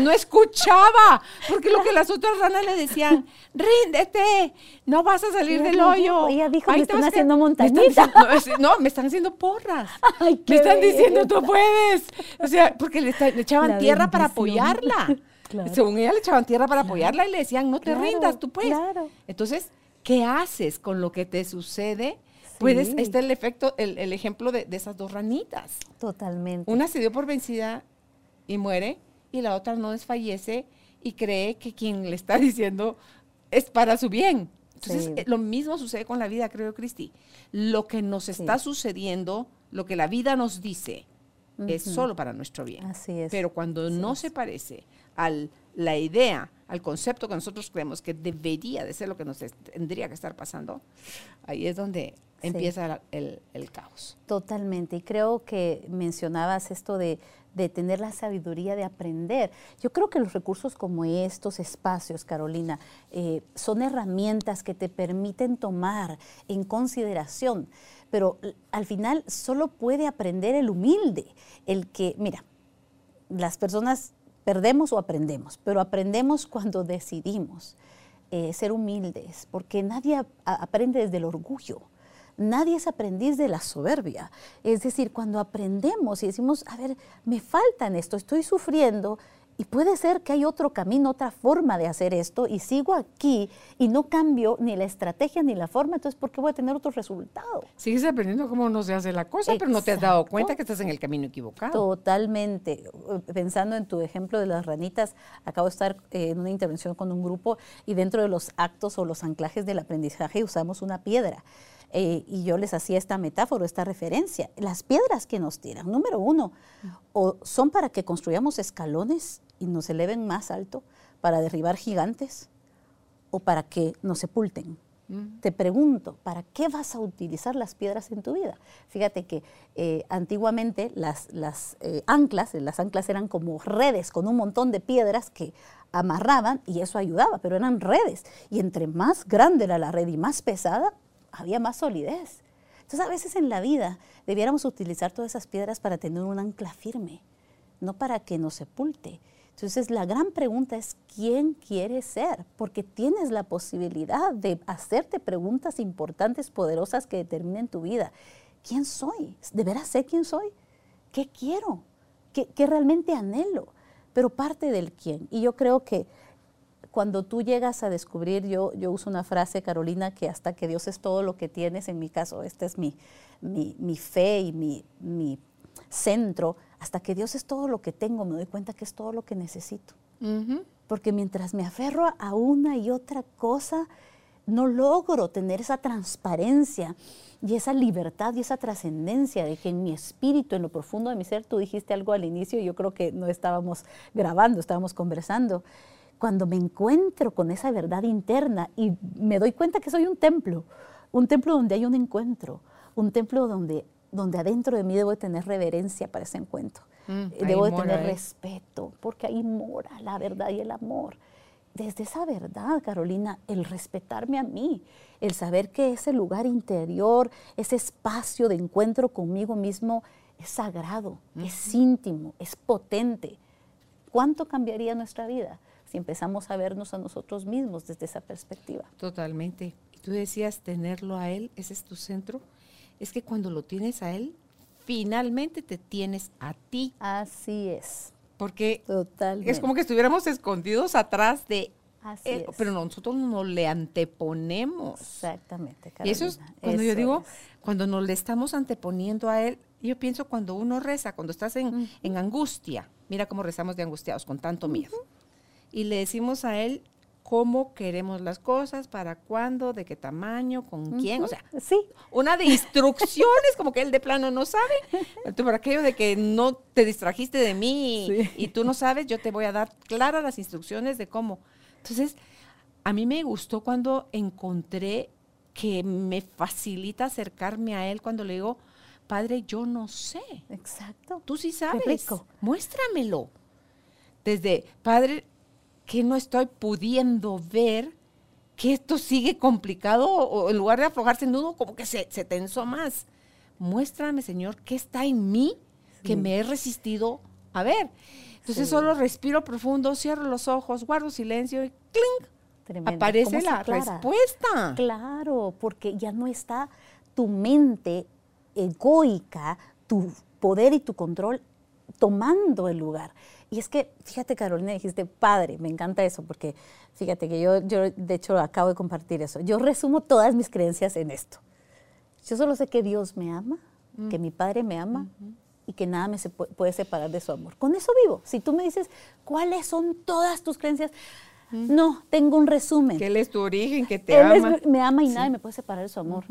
No escuchaba, porque lo que las otras ranas le decían, ríndete, no vas a salir del hoyo. ella dijo, Ahí "Me están haciendo quedar". Me están montañita. no, me están haciendo porras. Ay, qué me están diciendo, tú puedes. O sea, porque le, está- le echaban La tierra para apoyarla. Claro. Según ella le echaban tierra para apoyarla y le decían, no te Claro, rindas, tú puedes. claro. Entonces, ¿qué haces con lo que te sucede? Puedes, Sí. este es el efecto, el, el ejemplo de, de esas dos ranitas. Totalmente. Una se dio por vencida y muere, y la otra no desfallece y cree que quien le está diciendo es para su bien. Entonces, Sí. eh, lo mismo sucede con la vida, creo, Cristi. Lo que nos está sucediendo, lo que la vida nos dice, es solo para nuestro bien. Así es. Pero cuando Así no es. se parece a la idea, al concepto que nosotros creemos que debería de ser lo que nos tendría que estar pasando, ahí es donde Sí. empieza la- el, el caos. Totalmente. Y creo que mencionabas esto de, de tener la sabiduría de aprender. Yo creo que los recursos como estos espacios, Carolina, eh, son herramientas que te permiten tomar en consideración. Pero al final solo puede aprender el humilde, el que, mira, las personas perdemos o aprendemos, pero aprendemos cuando decidimos eh, ser humildes, porque nadie aprende desde el orgullo. Nadie es aprendiz de la soberbia. Es decir, cuando aprendemos y decimos, a ver, me falta en esto, estoy sufriendo y puede ser que hay otro camino, otra forma de hacer esto y sigo aquí y no cambio ni la estrategia ni la forma, entonces ¿por qué voy a tener otro resultado? Sigues aprendiendo cómo no se hace la cosa, pero no te has dado Exacto. cuenta que estás en el camino equivocado. Totalmente. Eh, Pensando en tu ejemplo de las ranitas, acabo de estar eh, en una intervención con un grupo y dentro de los actos o los anclajes del aprendizaje usamos una piedra. Eh, y yo les hacía esta metáfora, esta referencia. Las piedras que nos tiran, número uno, o son para que construyamos escalones y nos eleven más alto, para derribar gigantes, o para que nos sepulten. Te pregunto, ¿para qué vas a utilizar las piedras en tu vida? Fíjate que eh, antiguamente las, las eh, anclas, las anclas eran como redes con un montón de piedras que amarraban y eso ayudaba, pero eran redes. Y entre más grande era la red y más pesada, había más solidez. Entonces a veces en la vida debiéramos utilizar todas esas piedras para tener un ancla firme, no para que nos sepulte. Entonces la gran pregunta es, ¿quién quieres ser? Porque tienes la posibilidad de hacerte preguntas importantes, poderosas que determinen tu vida. ¿Quién soy? ¿De veras sé quién soy? ¿Qué quiero? ¿Qué, qué realmente anhelo? Pero parte del quién. Y yo creo que cuando tú llegas a descubrir, yo, yo uso una frase, Carolina, que hasta que Dios es todo lo que tienes, en mi caso, esta es mi, mi, mi fe y mi, mi centro, hasta que Dios es todo lo que tengo, me doy cuenta que es todo lo que necesito. Porque mientras me aferro a una y otra cosa, no logro tener esa transparencia y esa libertad y esa trascendencia de que en mi espíritu, en lo profundo de mi ser, tú dijiste algo al inicio y yo creo que no estábamos grabando, estábamos conversando. Cuando me encuentro con esa verdad interna y me doy cuenta que soy un templo, un templo donde hay un encuentro, un templo donde, donde adentro de mí debo de tener reverencia para ese encuentro. Mm, Eh, debo de tener respeto, porque ahí mora la verdad y el amor. Desde esa verdad, Carolina, el respetarme a mí, el saber que ese lugar interior, ese espacio de encuentro conmigo mismo es sagrado, es íntimo, es potente. ¿Cuánto cambiaría nuestra vida si empezamos a vernos a nosotros mismos desde esa perspectiva? Totalmente. Y tú decías tenerlo a él, ese es tu centro. Es que cuando lo tienes a él, finalmente te tienes a ti. Así es, Porque totalmente. es como que estuviéramos escondidos atrás de Así él, es. pero nosotros no le anteponemos. Exactamente, Y eso es Carolina, cuando yo digo, es. cuando nos le estamos anteponiendo a Él, yo pienso cuando uno reza, cuando estás en, en angustia, mira cómo rezamos de angustiados, con tanto miedo. Y le decimos a Él cómo queremos las cosas, para cuándo, de qué tamaño, con quién, o sea, Sí, una de instrucciones, como que él de plano no sabe. Entonces, por aquello de que no te distrajiste de mí y, Sí. y tú no sabes, yo te voy a dar claras las instrucciones de cómo. Entonces, a mí me gustó cuando encontré que me facilita acercarme a él cuando le digo, Padre, yo no sé. exacto. Tú sí sabes. rico. Muéstramelo. desde, Padre, que no estoy pudiendo ver que esto sigue complicado o en lugar de aflojarse el nudo, como que se, se tensó más. Muéstrame, Señor, qué está en mí que me he resistido a ver. Entonces Sí. solo respiro profundo, cierro los ojos, guardo silencio y ¡clink! Tremendo. Aparece ¿Cómo se la respuesta. Claro, porque ya no está tu mente egoica, tu poder y tu control tomando el lugar. Y es que, fíjate Carolina, dijiste, padre, me encanta eso, porque fíjate que yo, yo de hecho acabo de compartir eso. Yo resumo todas mis creencias en esto. Yo solo sé que Dios me ama, que mi Padre me ama y que nada me se pu- puede separar de su amor. Con eso vivo. Si tú me dices, ¿cuáles son todas tus creencias? No, tengo un resumen. Que Él es tu origen, que te Él es- ama. me ama y nadie me puede separar de su amor.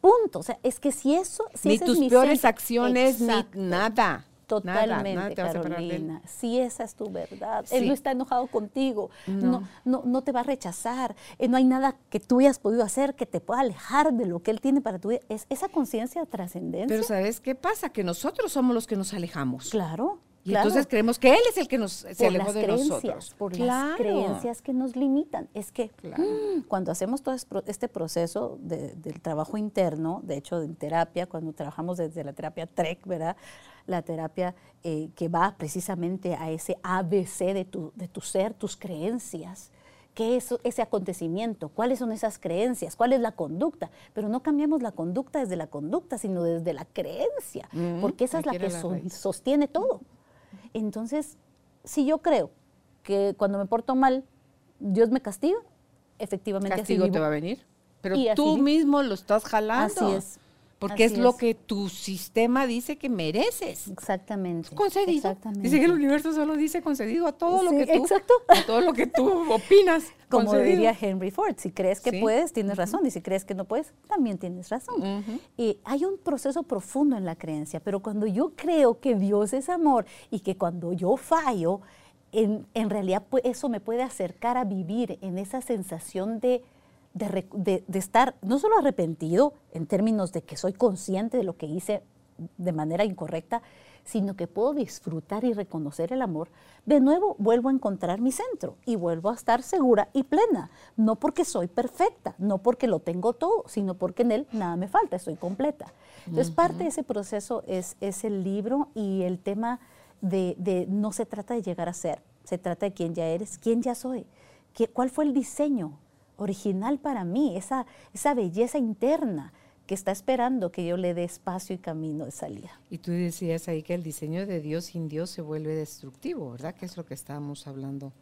Punto. O sea, es que si eso. Si ni ese es tus mi peores centro- acciones, Exacto. ni nada. Totalmente, nada, nada te a. Carolina. Si esa es tu verdad. Él no está enojado contigo. No. No, no, no te va a rechazar. Eh, no hay nada que tú hayas podido hacer que te pueda alejar de lo que él tiene para tu vida. Es esa conciencia de trascendencia. Pero ¿sabes qué pasa? Que nosotros somos los que nos alejamos. claro. Y claro. entonces creemos que Él es el que nos se por alejó las de creencias, nosotros. por Claro. las creencias que nos limitan. Es que Claro. mm, cuando hacemos todo este proceso de- del trabajo interno, de hecho en terapia, cuando trabajamos desde la terapia TREC, ¿verdad? La terapia eh, que va precisamente a ese ABC de tu, de tu ser, tus creencias. ¿Qué es ese acontecimiento? ¿Cuáles son esas creencias? ¿Cuál es la conducta? Pero no cambiamos la conducta desde la conducta, sino desde la creencia, Ujú, porque esa es la que la so- raíz. sostiene todo. Entonces, si yo creo que cuando me porto mal, Dios me castiga, efectivamente Castigo así te va a venir. Pero tú mismo lo estás jalando. Así es. Porque es lo que tu sistema dice que mereces. Exactamente. Concedido. Exactamente. Dice que el universo solo dice concedido a todo lo que tú. exacto. A todo lo que tú opinas. Como concedido. diría Henry Ford, si crees que Sí. puedes, tienes razón, y si crees que no puedes, también tienes razón. Y hay un proceso profundo en la creencia, pero cuando yo creo que Dios es amor y que cuando yo fallo, en, en realidad pues, eso me puede acercar a vivir en esa sensación de, de rec- de- de estar no solo arrepentido en términos de que soy consciente de lo que hice de manera incorrecta, sino que puedo disfrutar y reconocer el amor, de nuevo vuelvo a encontrar mi centro y vuelvo a estar segura y plena. No porque soy perfecta, no porque lo tengo todo, sino porque en él nada me falta, estoy completa. Entonces, parte de ese proceso es, es el libro y el tema de, de no se trata de llegar a ser, se trata de quién ya eres, quién ya soy, qué- cuál fue el diseño original para mí, esa, esa belleza interna que está esperando que yo le dé espacio y camino de salida. Y tú decías ahí que el diseño de Dios sin Dios se vuelve destructivo, ¿verdad? Que es lo que estábamos hablando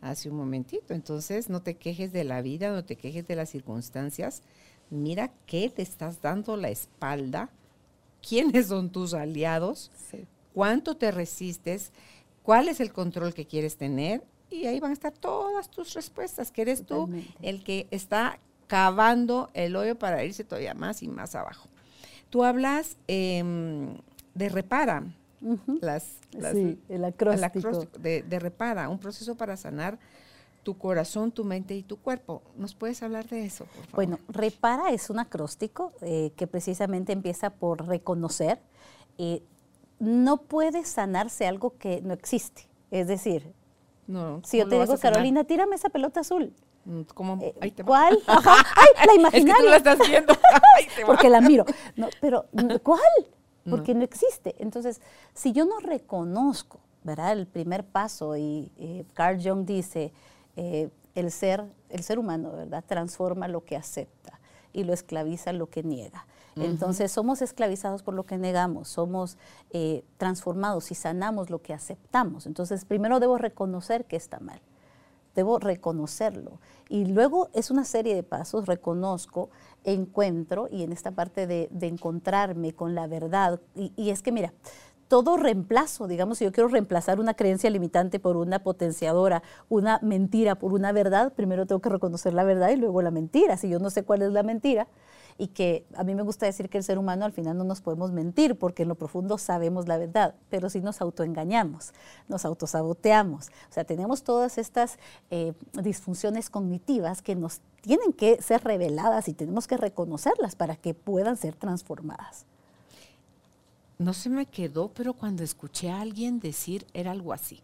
hace un momentito. Entonces, no te quejes de la vida, no te quejes de las circunstancias. Mira qué te estás dando la espalda, quiénes son tus aliados, cuánto te resistes, cuál es el control que quieres tener. Y ahí van a estar todas tus respuestas, que eres tú el que está cavando el hoyo para irse todavía más y más abajo. Tú hablas em, de repara, las, las- Sí, el acróstico de, de repara, un proceso para sanar tu corazón, tu mente y tu cuerpo. ¿Nos puedes hablar de eso, por favor? Bueno, repara es un acróstico eh, que precisamente empieza por reconocer. eh, no puede sanarse algo que no existe. Es decir, no, si yo ¿cómo te digo? Carolina, tírame esa pelota azul. Mm, ¿Cómo? eh, Ahí te va. ¿Cuál? Ajá, ¡Ay, la Es que tú imaginaria! la estás viendo. Porque la miro. No, pero ¿cuál? No. Porque no existe. Entonces, si yo no reconozco, ¿verdad? El primer paso, y eh, Carl Jung dice, eh, el, ser, el ser humano, ¿verdad? Transforma lo que acepta y lo esclaviza lo que niega. Entonces, somos esclavizados por lo que negamos, somos eh, transformados y sanamos lo que aceptamos. Entonces, primero debo reconocer que está mal debo reconocerlo. Y luego es una serie de pasos, reconozco, encuentro, y en esta parte de, encontrarme con la verdad, y, y es que mira, todo reemplazo, digamos, si yo quiero reemplazar una creencia limitante por una potenciadora, una mentira por una verdad, primero tengo que reconocer la verdad y luego la mentira. Si yo no sé cuál es la mentira, y que a mí me gusta decir que el ser humano al final no nos podemos mentir porque en lo profundo sabemos la verdad, pero sí nos autoengañamos, nos autosaboteamos. O sea, tenemos todas estas eh, disfunciones cognitivas que nos tienen que ser reveladas y tenemos que reconocerlas para que puedan ser transformadas. No se me quedó, pero cuando escuché a alguien decir era algo así.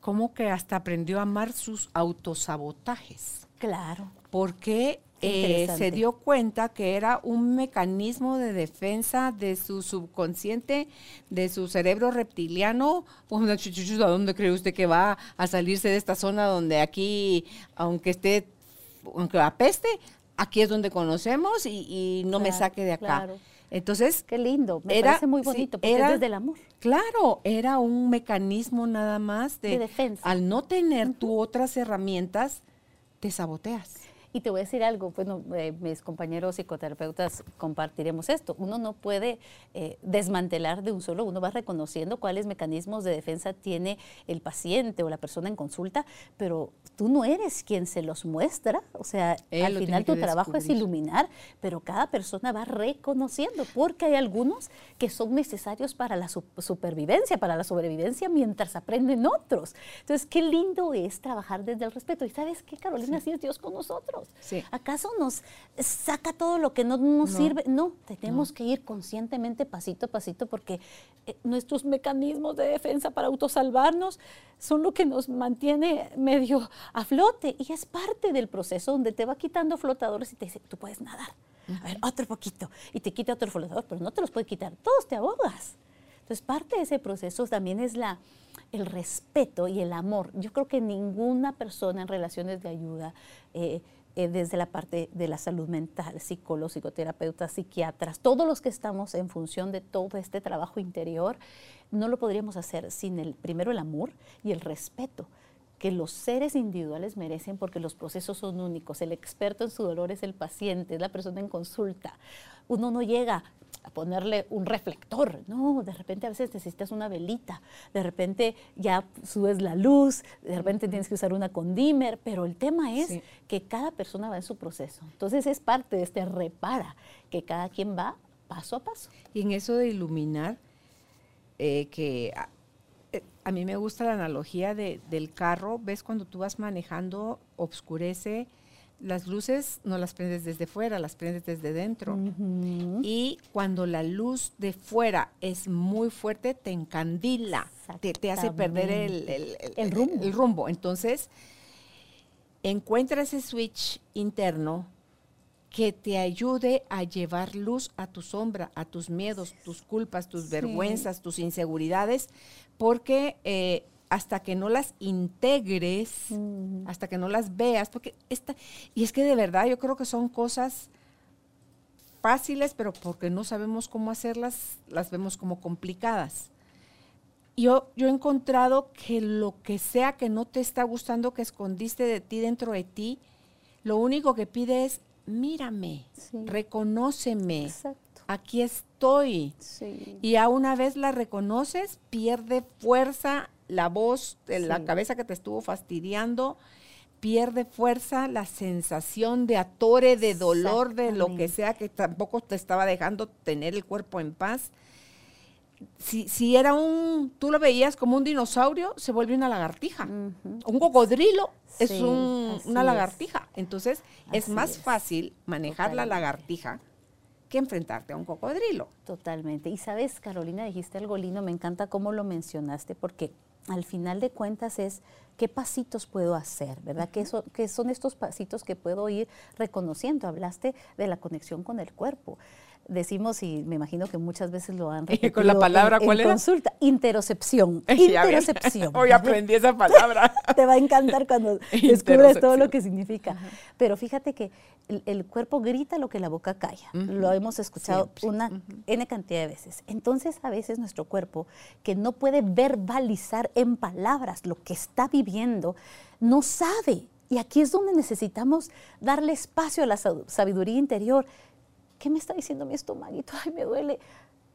como que hasta aprendió a amar sus autosabotajes. Claro. Porque eh, se dio cuenta que era un mecanismo de defensa de su subconsciente, de su cerebro reptiliano. ¿A dónde cree usted que va a salirse de esta zona donde aquí, aunque esté, aunque apeste, aquí es donde conocemos y, no me saque de acá? Entonces, qué lindo, me parece muy bonito, porque era, desde el amor. Claro, era un mecanismo nada más de, defensa. Al no tener tú otras herramientas, te saboteas. Y te voy a decir algo, bueno, eh, mis compañeros psicoterapeutas compartiremos esto. Uno no puede eh, desmantelar de un solo, uno va reconociendo cuáles mecanismos de defensa tiene el paciente o la persona en consulta, pero tú no eres quien se los muestra. O sea, al final tu trabajo es iluminar, pero cada persona va reconociendo, porque hay algunos que son necesarios para la supervivencia, para la sobrevivencia, mientras aprenden otros. Entonces, qué lindo es trabajar desde el respeto. Y sabes qué, Carolina, así es Dios con nosotros. ¿Acaso nos saca todo lo que no nos sirve? No, tenemos que ir conscientemente pasito a pasito porque eh, nuestros mecanismos de defensa para autosalvarnos son lo que nos mantiene medio a flote y es parte del proceso donde te va quitando flotadores y te dice, tú puedes nadar. A ver, otro poquito. Y te quita otro flotador, pero no te los puede quitar. Todos te ahogas. Entonces, parte de ese proceso también es la, el respeto y el amor. Yo creo que ninguna persona en relaciones de ayuda eh, eh, desde la parte de la salud mental, psicólogos, psicoterapeutas, psiquiatras, todos los que estamos en función de todo este trabajo interior, no lo podríamos hacer sin el primero el amor y el respeto que los seres individuales merecen porque los procesos son únicos. El experto en su dolor es el paciente, es la persona en consulta. Uno no llega a ponerle un reflector, no, de repente a veces necesitas una velita, de repente ya subes la luz, de repente tienes que usar una condimer, pero el tema es que cada persona va en su proceso. Entonces es parte de este repara, que cada quien va paso a paso. Y en eso de iluminar, eh, que eh, a, mí me gusta la analogía del carro, ves cuando tú vas manejando, obscurece, las luces no las prendes desde fuera, las prendes desde dentro. Y cuando la luz de fuera es muy fuerte, te encandila, te, hace perder el, rumbo. el, rumbo. Entonces, encuentra ese switch interno que te ayude a llevar luz a tu sombra, a tus miedos, tus culpas, tus vergüenzas, tus inseguridades, porque eh, hasta que no las integres, hasta que no las veas, porque esta, y es que de verdad yo creo que son cosas fáciles, pero porque no sabemos cómo hacerlas, las vemos como complicadas. Yo, yo he encontrado que lo que sea que no te está gustando, que escondiste de ti dentro de ti, lo único que pide es, mírame, reconóceme, aquí estoy. Y a una vez la reconoces, pierde fuerza la voz, la cabeza que te estuvo fastidiando, pierde fuerza, la sensación de atore, de dolor, de lo que sea que tampoco te estaba dejando tener el cuerpo en paz. Si, si era un, tú lo veías como un dinosaurio, se vuelve una lagartija. Un cocodrilo es una lagartija. Entonces es más fácil manejar la lagartija que enfrentarte a un cocodrilo. Totalmente. Y sabes, Carolina, dijiste algo lindo, me encanta cómo lo mencionaste, porque al final de cuentas es qué pasitos puedo hacer, ¿verdad? ¿Qué, ¿Qué, son estos pasitos que puedo ir reconociendo? Hablaste de la conexión con el cuerpo decimos, y me imagino que muchas veces lo han repetido ¿Con la palabra cuál en consulta, interocepción. Interocepción. Hoy aprendí esa palabra. Te va a encantar cuando descubres todo lo que significa. Pero fíjate que el, cuerpo grita lo que la boca calla. Lo hemos escuchado una N cantidad de veces. Entonces, a veces nuestro cuerpo, que no puede verbalizar en palabras lo que está viviendo, no sabe. Y aquí es donde necesitamos darle espacio a la sabiduría interior ¿qué me está diciendo mi estomaguito? Ay, me duele.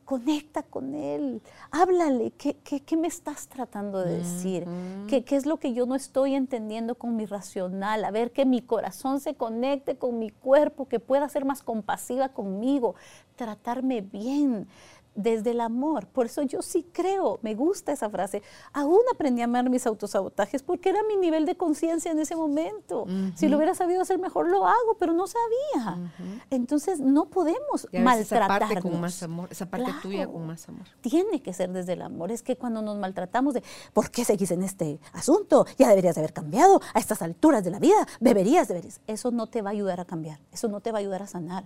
Conecta con él, háblale, ¿qué, qué, me estás tratando de decir? ¿Qué, ¿Qué, es lo que yo no estoy entendiendo con mi racional? A ver, que mi corazón se conecte con mi cuerpo, que pueda ser más compasiva conmigo, tratarme bien, desde el amor. Por eso yo sí creo, me gusta esa frase. Aún aprendí a amar mis autosabotajes porque era mi nivel de conciencia en ese momento. Si lo hubiera sabido hacer mejor, lo hago, pero no sabía. Entonces no podemos maltratarnos. Esa parte con más amor, esa parte tuya con más amor. Tiene que ser desde el amor. Es que cuando nos maltratamos de, ¿por qué seguís en este asunto? Ya deberías de haber cambiado a estas alturas de la vida. Deberías, deberías. Eso no te va a ayudar a cambiar. Eso no te va a ayudar a sanar.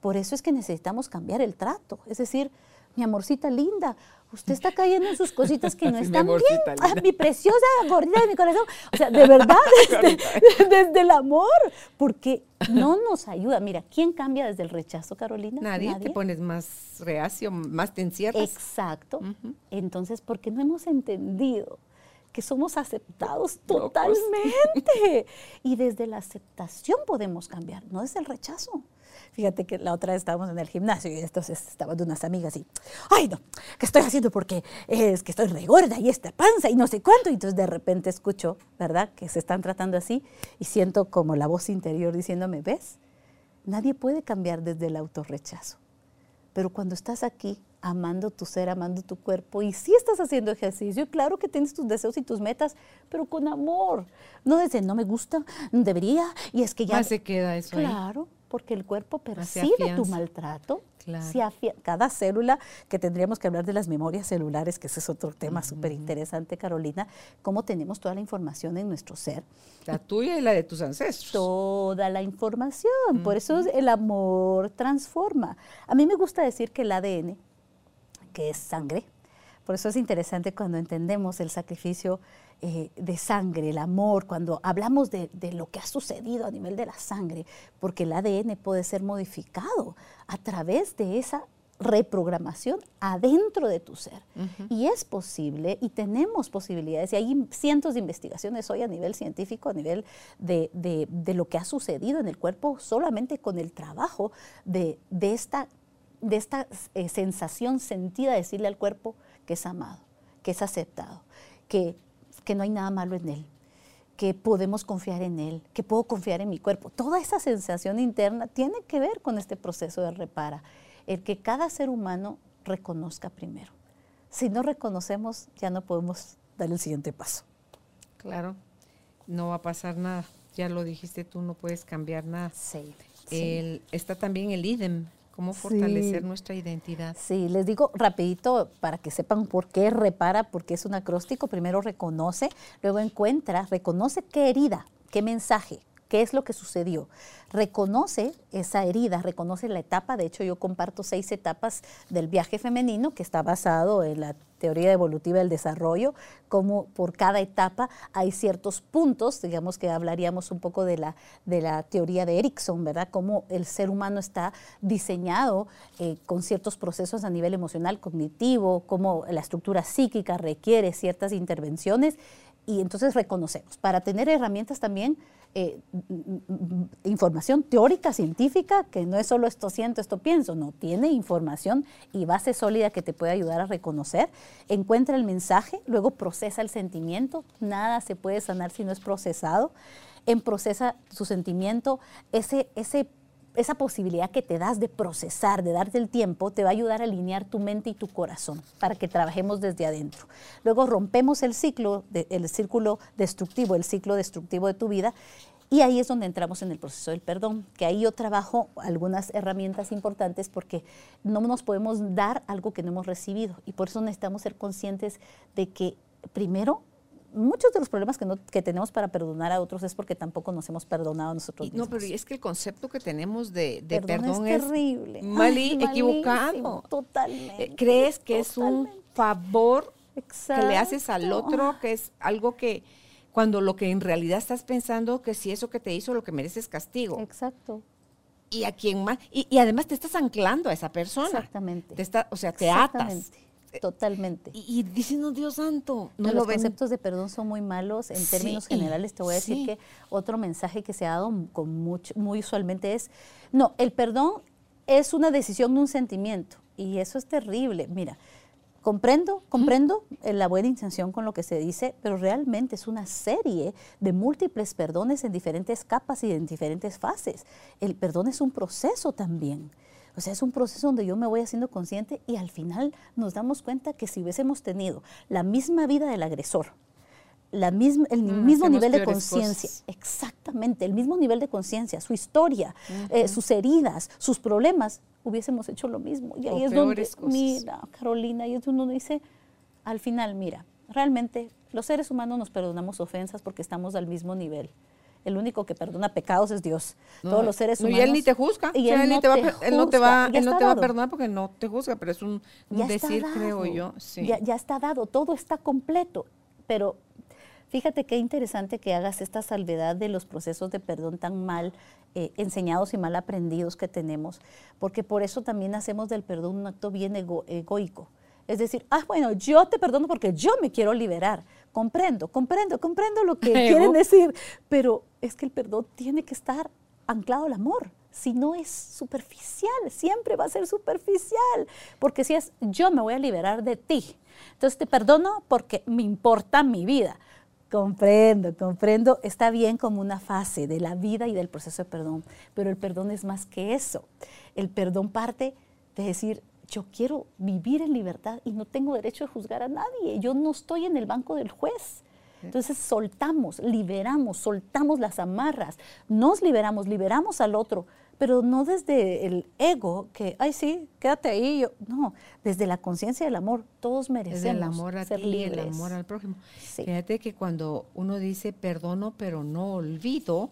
Por eso es que necesitamos cambiar el trato. Es decir, mi amorcita linda, usted está cayendo en sus cositas que no están bien. Ah, mi preciosa gordita de mi corazón. O sea, de verdad, desde, el amor, porque no nos ayuda. Mira, ¿quién cambia desde el rechazo, Carolina? Nadie, te pones más reacio, más te encierras. Exacto. Entonces, ¿por qué no hemos entendido? que somos aceptados totalmente. Y desde la aceptación podemos cambiar, no desde el rechazo. Fíjate que la otra vez estábamos en el gimnasio y entonces estaban unas amigas y, ay no, ¿qué estoy haciendo? Porque es que estoy regorda y esta panza y no sé cuánto. Y entonces de repente escucho, ¿verdad? Que se están tratando así y siento como la voz interior diciéndome, ¿ves? Nadie puede cambiar desde el autorrechazo. Pero cuando estás aquí amando tu ser, amando tu cuerpo, y sí estás haciendo ejercicio, claro que tienes tus deseos y tus metas, pero con amor. No desde no me gusta, debería, y es que ya... se queda eso Claro, porque el cuerpo percibe tu maltrato. cada célula, que tendríamos que hablar de las memorias celulares, que ese es otro tema súper interesante, Carolina, cómo tenemos toda la información en nuestro ser. La tuya y la de tus ancestros. Toda la información. Por eso el amor transforma. A mí me gusta decir que el ADN, que es sangre, por eso es interesante cuando entendemos el sacrificio eh, de sangre, el amor, cuando hablamos de, lo que ha sucedido a nivel de la sangre, porque el ADN puede ser modificado a través de esa reprogramación adentro de tu ser. Y es posible y tenemos posibilidades. Y hay cientos de investigaciones hoy a nivel científico, a nivel de, lo que ha sucedido en el cuerpo solamente con el trabajo de, esta, de esta eh, sensación sentida de decirle al cuerpo que es amado, que es aceptado, que que no hay nada malo en él, que podemos confiar en él, que puedo confiar en mi cuerpo. Toda esa sensación interna tiene que ver con este proceso de repara, el que cada ser humano reconozca primero. Si no reconocemos, ya no podemos dar el siguiente paso. Claro, no va a pasar nada. Ya lo dijiste tú, no puedes cambiar nada. Sí. está también el IDEM, cómo fortalecer nuestra identidad. Sí, les digo rapidito para que sepan por qué repara, porque es un acróstico. Primero reconoce, luego encuentra, reconoce qué herida, qué mensaje, qué es lo que sucedió. Reconoce esa herida, reconoce la etapa. De hecho, yo comparto seis etapas del viaje femenino que está basado en la teoría evolutiva del desarrollo, como por cada etapa hay ciertos puntos, digamos que hablaríamos un poco de la, de la teoría de Erickson, ¿verdad? Cómo el ser humano está diseñado eh, con ciertos procesos a nivel emocional, cognitivo, cómo la estructura psíquica requiere ciertas intervenciones y entonces reconocemos. Para tener herramientas también eh, información teórica, científica, que no es solo esto siento, esto pienso, no, tiene información y base sólida que te puede ayudar a reconocer, encuentra el mensaje, luego procesa el sentimiento, nada se puede sanar si no es procesado, en procesa su sentimiento, ese, ese esa posibilidad que te das de procesar, de darte el tiempo, te va a ayudar a alinear tu mente y tu corazón para que trabajemos desde adentro. Luego rompemos el ciclo, el círculo destructivo, el ciclo destructivo de tu vida y ahí es donde entramos en el proceso del perdón, que ahí yo trabajo algunas herramientas importantes porque no nos podemos dar algo que no hemos recibido y por eso necesitamos ser conscientes de que primero muchos de los problemas que, tenemos para perdonar a otros es porque tampoco nos hemos perdonado a nosotros mismos. No, pero es que el concepto que tenemos de, perdón, es terrible. mal y equivocado. Totalmente. Eh, ¿Crees que es un favor que le haces al otro, que es algo que cuando lo que en realidad estás pensando que si eso que te hizo lo que mereces castigo? Exacto. Y a quien más, y, además te estás anclando a esa persona. Exactamente. Te está, o sea, te atas. Eh, Totalmente. Y, diciendo, Dios santo, no, los conceptos de perdón son muy malos. En términos generales, te voy a decir que otro mensaje que se ha dado con mucho, muy usualmente es, no, el perdón es una decisión, no un sentimiento. Y eso es terrible. Mira, comprendo, comprendo eh, la buena intención con lo que se dice, pero realmente es una serie de múltiples perdones en diferentes capas y en diferentes fases. El perdón es un proceso también. O sea, es un proceso donde yo me voy haciendo consciente y al final nos damos cuenta que si hubiésemos tenido la misma vida del agresor, la misma, el Mm, mismo nivel de conciencia, exactamente, el mismo nivel de conciencia, su historia, eh, sus heridas, sus problemas, hubiésemos hecho lo mismo. Y O ahí es donde, cosas. mira, Carolina, y es donde uno dice, al final, mira, realmente los seres humanos nos perdonamos ofensas porque estamos al mismo nivel. El único que perdona pecados es Dios. No, Todos los seres no, humanos. y él ni te juzga. Y o sea, él ni no te va, a te per- él no te va, juzga, él no te va a perdonar porque no te juzga, pero es un, un decir, creo yo. Sí. Ya, ya está dado, todo está completo. Pero fíjate qué interesante que hagas esta salvedad de los procesos de perdón tan mal eh, enseñados y mal aprendidos que tenemos, porque por eso también hacemos del perdón un acto bien ego- egoico. Es decir, ah, bueno, yo te perdono porque yo me quiero liberar. Comprendo, comprendo, comprendo lo que Ego. quieren decir, pero es que el perdón tiene que estar anclado al amor. Si no es superficial, siempre va a ser superficial. Porque si es yo me voy a liberar de ti, entonces te perdono porque me importa mi vida. Comprendo, comprendo. Está bien como una fase de la vida y del proceso de perdón, pero el perdón es más que eso. El perdón parte de decir, yo quiero vivir en libertad y no tengo derecho a juzgar a nadie. Yo no estoy en el banco del juez. Entonces soltamos, liberamos, soltamos las amarras, nos liberamos, liberamos al otro, pero no desde el ego que, ay sí, quédate ahí. Yo, no, desde la conciencia del amor, todos merecemos Es el amor a ser ti, el libres. amor al prójimo. Sí. Fíjate que cuando uno dice perdono pero no olvido,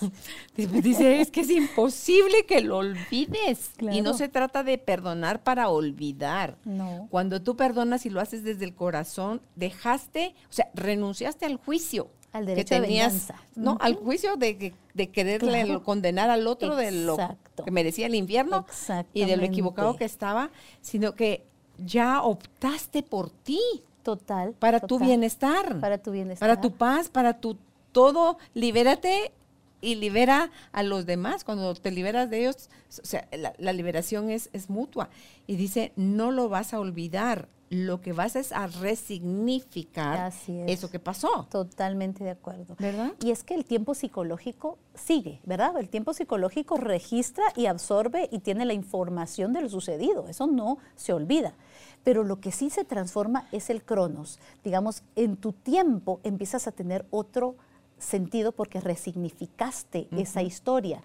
dice es que es imposible que lo olvides. Y no se trata de perdonar para olvidar. No. Cuando tú perdonas y lo haces desde el corazón, dejaste, o sea, renunciaste al juicio. Al que derecho de tenías, venganza. No, al juicio de, que- de quererle Claro. condenar al otro de lo que merecía el infierno y de lo equivocado que estaba, sino que ya optaste por ti, Total. para tu bienestar, Para tu bienestar. para tu paz, para tu todo. Libérate y libera a los demás. Cuando te liberas de ellos, o sea, la, la liberación es, es mutua. Y dice, no lo vas a olvidar. Lo que vas es a resignificar Así es. eso que pasó. Totalmente de acuerdo. ¿Verdad? Y es que el tiempo psicológico sigue, ¿verdad? El tiempo psicológico registra y absorbe y tiene la información de lo sucedido. Eso no se olvida. Pero lo que sí se transforma es el cronos. Digamos, en tu tiempo empiezas a tener otro sentido porque resignificaste esa historia.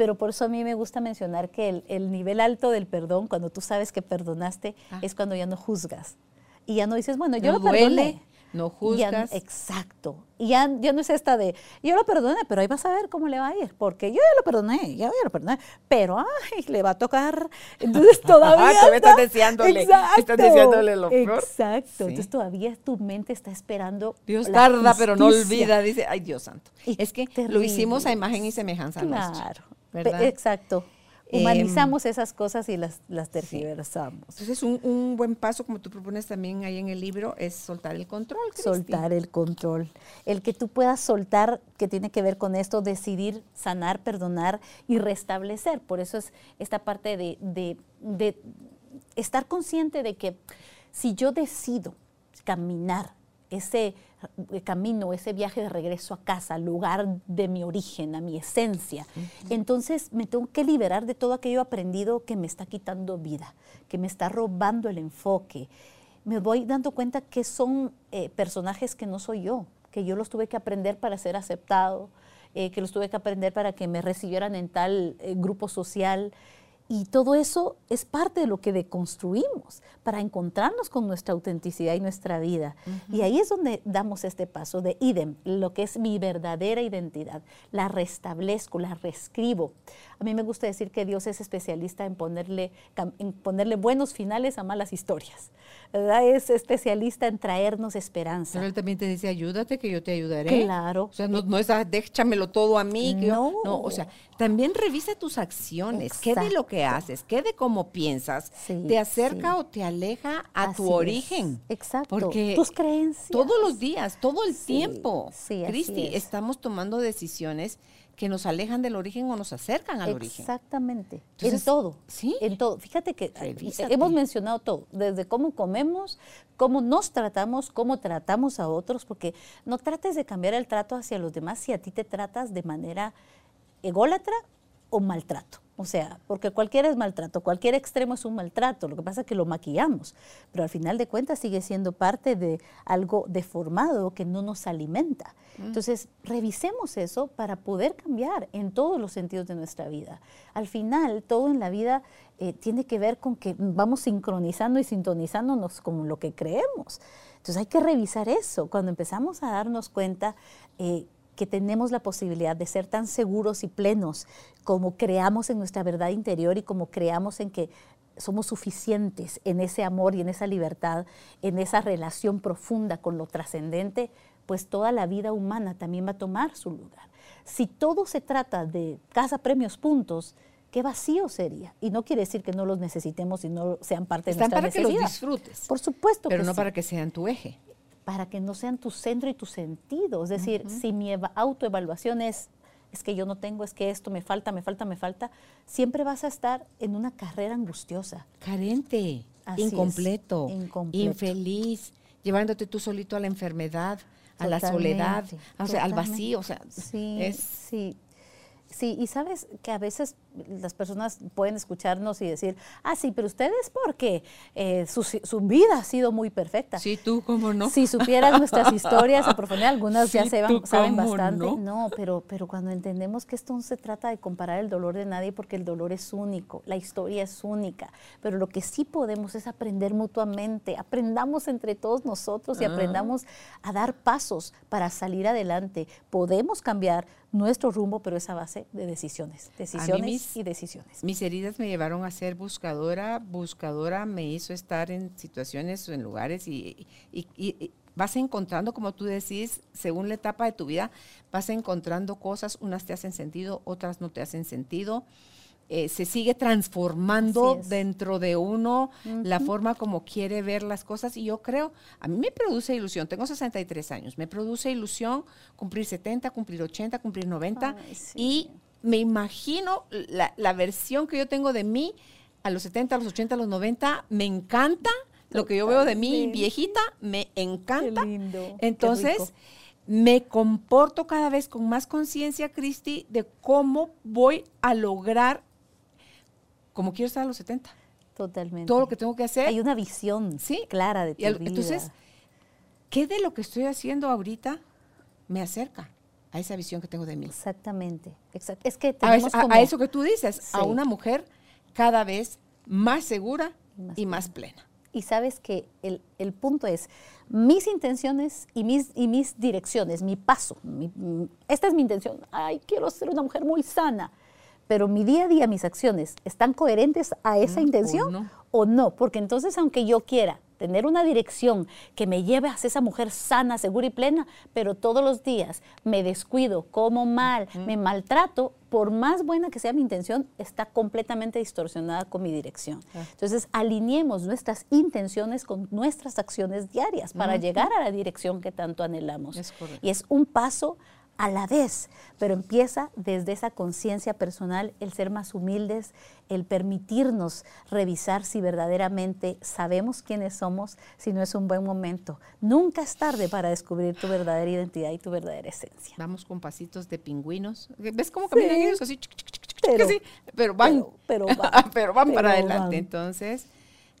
Pero por eso a mí me gusta mencionar que el, el nivel alto del perdón, cuando tú sabes que perdonaste, Ah. es cuando ya no juzgas. Y ya no dices, bueno, yo No lo perdoné. duele, no Ya- juzgas. exacto. Y ya, ya no es esta de, yo lo perdoné, pero ahí vas a ver cómo le va a ir, porque yo ya lo perdoné, ya, ya lo perdoné, pero ay, le va a tocar. Entonces todavía. Todavía estás está- deseándole, Exacto. estás deseándole lo peor. Exacto. Sí. Entonces todavía tu mente está esperando. Dios la tarda, pero no justicia. olvida, dice, ay Dios santo. Y es que lo terrible. hicimos a imagen y semejanza nuestra. Exacto. Em, Humanizamos esas cosas y las, las tergiversamos. Entonces, un, un buen paso, como tú propones también ahí en el libro, es soltar el control. Soltar el control. El que tú puedas soltar, que tiene que ver con esto, decidir sanar, perdonar y restablecer. Por eso es esta parte de, de- de estar consciente de que si yo decido caminar ese eh, camino, ese viaje de regreso a casa, al lugar de mi origen, a mi esencia, entonces me tengo que liberar de todo aquello aprendido que me está quitando vida, que me está robando el enfoque, me voy dando cuenta que son eh, personajes que no soy yo, que yo los tuve que aprender para ser aceptado, eh, que los tuve que aprender para que me recibieran en tal eh, grupo social. Y todo eso es parte de lo que deconstruimos para encontrarnos con nuestra autenticidad y nuestra vida. Y ahí es donde damos este paso de idem, lo que es mi verdadera identidad. La restablezco, la reescribo. A mí me gusta decir que Dios es especialista en ponerle, en ponerle buenos finales a malas historias. ¿verdad? Es especialista en traernos esperanza. Pero él también te dice, ayúdate que yo te ayudaré. Claro. O sea, no, no es, ah, déchamelo todo a mí. que yo-". No. no, o sea, también revisa tus acciones. ¿Qué de lo que haces? ¿Qué de cómo piensas? Sí, ¿Te acerca sí. o te aleja a Así tu es. origen? Exacto. Porque Tus creencias. Todos los días, todo el Sí, tiempo. Cristi, es. estamos tomando decisiones que nos alejan del origen o nos acercan al origen. Exactamente. Entonces, en todo. ¿sí? En todo. Fíjate que eh, Revísate. hemos mencionado todo, desde cómo comemos, cómo nos tratamos, cómo tratamos a otros, porque no trates de cambiar el trato hacia los demás si a ti te tratas de manera ególatra o maltrato. O sea, porque cualquiera es maltrato, cualquier extremo es un maltrato, lo que pasa es que lo maquillamos, pero al final de cuentas sigue siendo parte de algo deformado que no nos alimenta. Entonces, revisemos eso para poder cambiar en todos los sentidos de nuestra vida. Al final, todo en la vida eh, tiene que ver con que vamos sincronizando y sintonizándonos con lo que creemos. Entonces, hay que revisar eso. Cuando empezamos a darnos cuenta eh, que tenemos la posibilidad de ser tan seguros y plenos como creamos en nuestra verdad interior y como creamos en que somos suficientes en ese amor y en esa libertad, en esa relación profunda con lo trascendente, pues toda la vida humana también va a tomar su lugar. Si todo se trata de casa, premios, puntos, qué vacío sería. Y no quiere decir que no los necesitemos y no sean parte de Están nuestra para que los necesidad. disfrutes, Por supuesto pero que no sí para que sean tu eje. Para que no sean tu centro y tu sentido. Es decir, si mi eva- autoevaluación es, es que yo no tengo, es que esto me falta, me falta, me falta, siempre vas a estar en una carrera angustiosa. Carente, incompleto, incompleto. infeliz, llevándote tú solito a la enfermedad, a la soledad, o sea, al vacío, o sea, Sí, es sí. Sí, y sabes que a veces las personas pueden escucharnos y decir, ah, sí, pero ustedes porque eh, su, su vida ha sido muy perfecta. sí, tú cómo no. Si supieras nuestras historias a profundidad, algunas ya se van- saben bastante. no. No, pero, pero cuando entendemos que esto no se trata de comparar el dolor de nadie porque el dolor es único, la historia es única, pero lo que sí podemos es aprender mutuamente, aprendamos entre todos nosotros y Ah. aprendamos a dar pasos para salir adelante. Podemos cambiar nuestro rumbo, pero es a base de decisiones, decisiones mis- y decisiones. Mis heridas me llevaron a ser buscadora, buscadora me hizo estar en situaciones o en lugares y, y- vas encontrando, como tú decís, según la etapa de tu vida, vas encontrando cosas, unas te hacen sentido, otras no te hacen sentido. Eh, se sigue transformando dentro de uno la forma como quiere ver las cosas y yo creo, a mí me produce ilusión, tengo 63 años, me produce ilusión cumplir 70, cumplir 80, cumplir 90 Ay, sí. y me imagino la, la versión que yo tengo de mí a los 70, a los 80, a los 90, me encanta lo que yo veo de mí viejita, me encanta. Qué lindo, Entonces, me comporto cada vez con más conciencia, Cristi, de cómo voy a lograr, como quiero estar a los 70. Totalmente. Todo lo que tengo que hacer. Hay una visión Sí. clara de tu Y al- vida. entonces, ¿qué de lo que estoy haciendo ahorita me acerca a esa visión que tengo de mí? Exactamente, exact- Es que A, tenemos a- a eso que tú dices, a una mujer cada vez más segura Más y más plena. Y sabes que el, el punto es, mis intenciones y mis, y mis direcciones, mi paso, mi- mm, esta es mi intención, ay, quiero ser una mujer muy sana, pero mi día a día, mis acciones, ¿están coherentes a esa Mm, o intención no. o no? Porque entonces, aunque yo quiera tener una dirección que me lleve a esa mujer sana, segura y plena, pero todos los días me descuido, como mal, me maltrato, por más buena que sea mi intención, está completamente distorsionada con mi dirección. Entonces, alineemos nuestras intenciones con nuestras acciones diarias para llegar a la dirección que tanto anhelamos. Es. Y es un paso a la vez, pero empieza desde esa conciencia personal, el ser más humildes, el permitirnos revisar si verdaderamente sabemos quiénes somos, si no es un buen momento. Nunca es tarde para descubrir tu verdadera identidad y tu verdadera esencia. Vamos con pasitos de pingüinos. ¿Ves cómo caminan Sí. ellos? Así, Pero- pero van, pero- pero van, pero van para adelante. van. Entonces,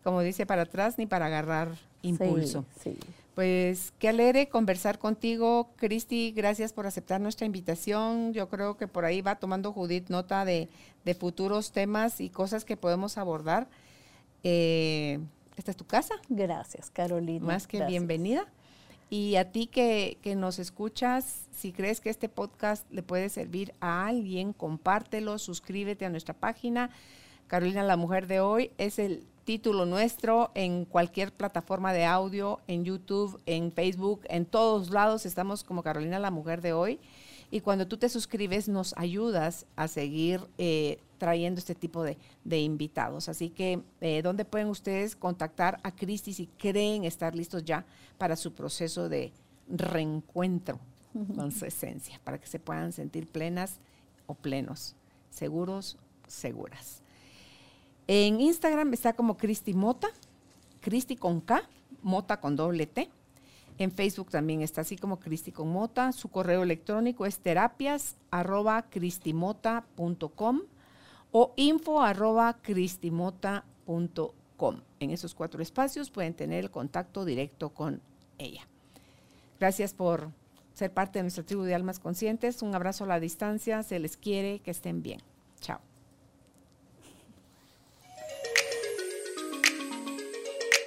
como dice, para atrás ni para agarrar impulso. Sí, sí. Pues qué alegre conversar contigo, Cristi. Gracias por aceptar nuestra invitación. Yo creo que por ahí va tomando Judith nota de, de futuros temas y cosas que podemos abordar. Eh, esta es tu casa, Gracias, Carolina. más que gracias. bienvenida. Y a ti que, que nos escuchas, si crees que este podcast le puede servir a alguien, compártelo, suscríbete a nuestra página. Carolina, la mujer de hoy, es el título nuestro en cualquier plataforma de audio, en YouTube, en Facebook, en todos lados estamos como Carolina, la mujer de hoy. Y cuando tú te suscribes, nos ayudas a seguir eh, trayendo este tipo de, de invitados. Así que, eh, ¿dónde pueden ustedes contactar a Cristi si creen estar listos ya para su proceso de reencuentro con su esencia, para que se puedan sentir plenas o plenos. Seguros, seguras. En Instagram está como Cristi Mota, Cristi con K, Mota con doble T. En Facebook también está así como Cristi con Mota. Su correo electrónico es terapias arroba o info arroba. En esos cuatro espacios pueden tener el contacto directo con ella. Gracias por ser parte de nuestra tribu de almas conscientes. Un abrazo a la distancia. Se les quiere. Que estén bien.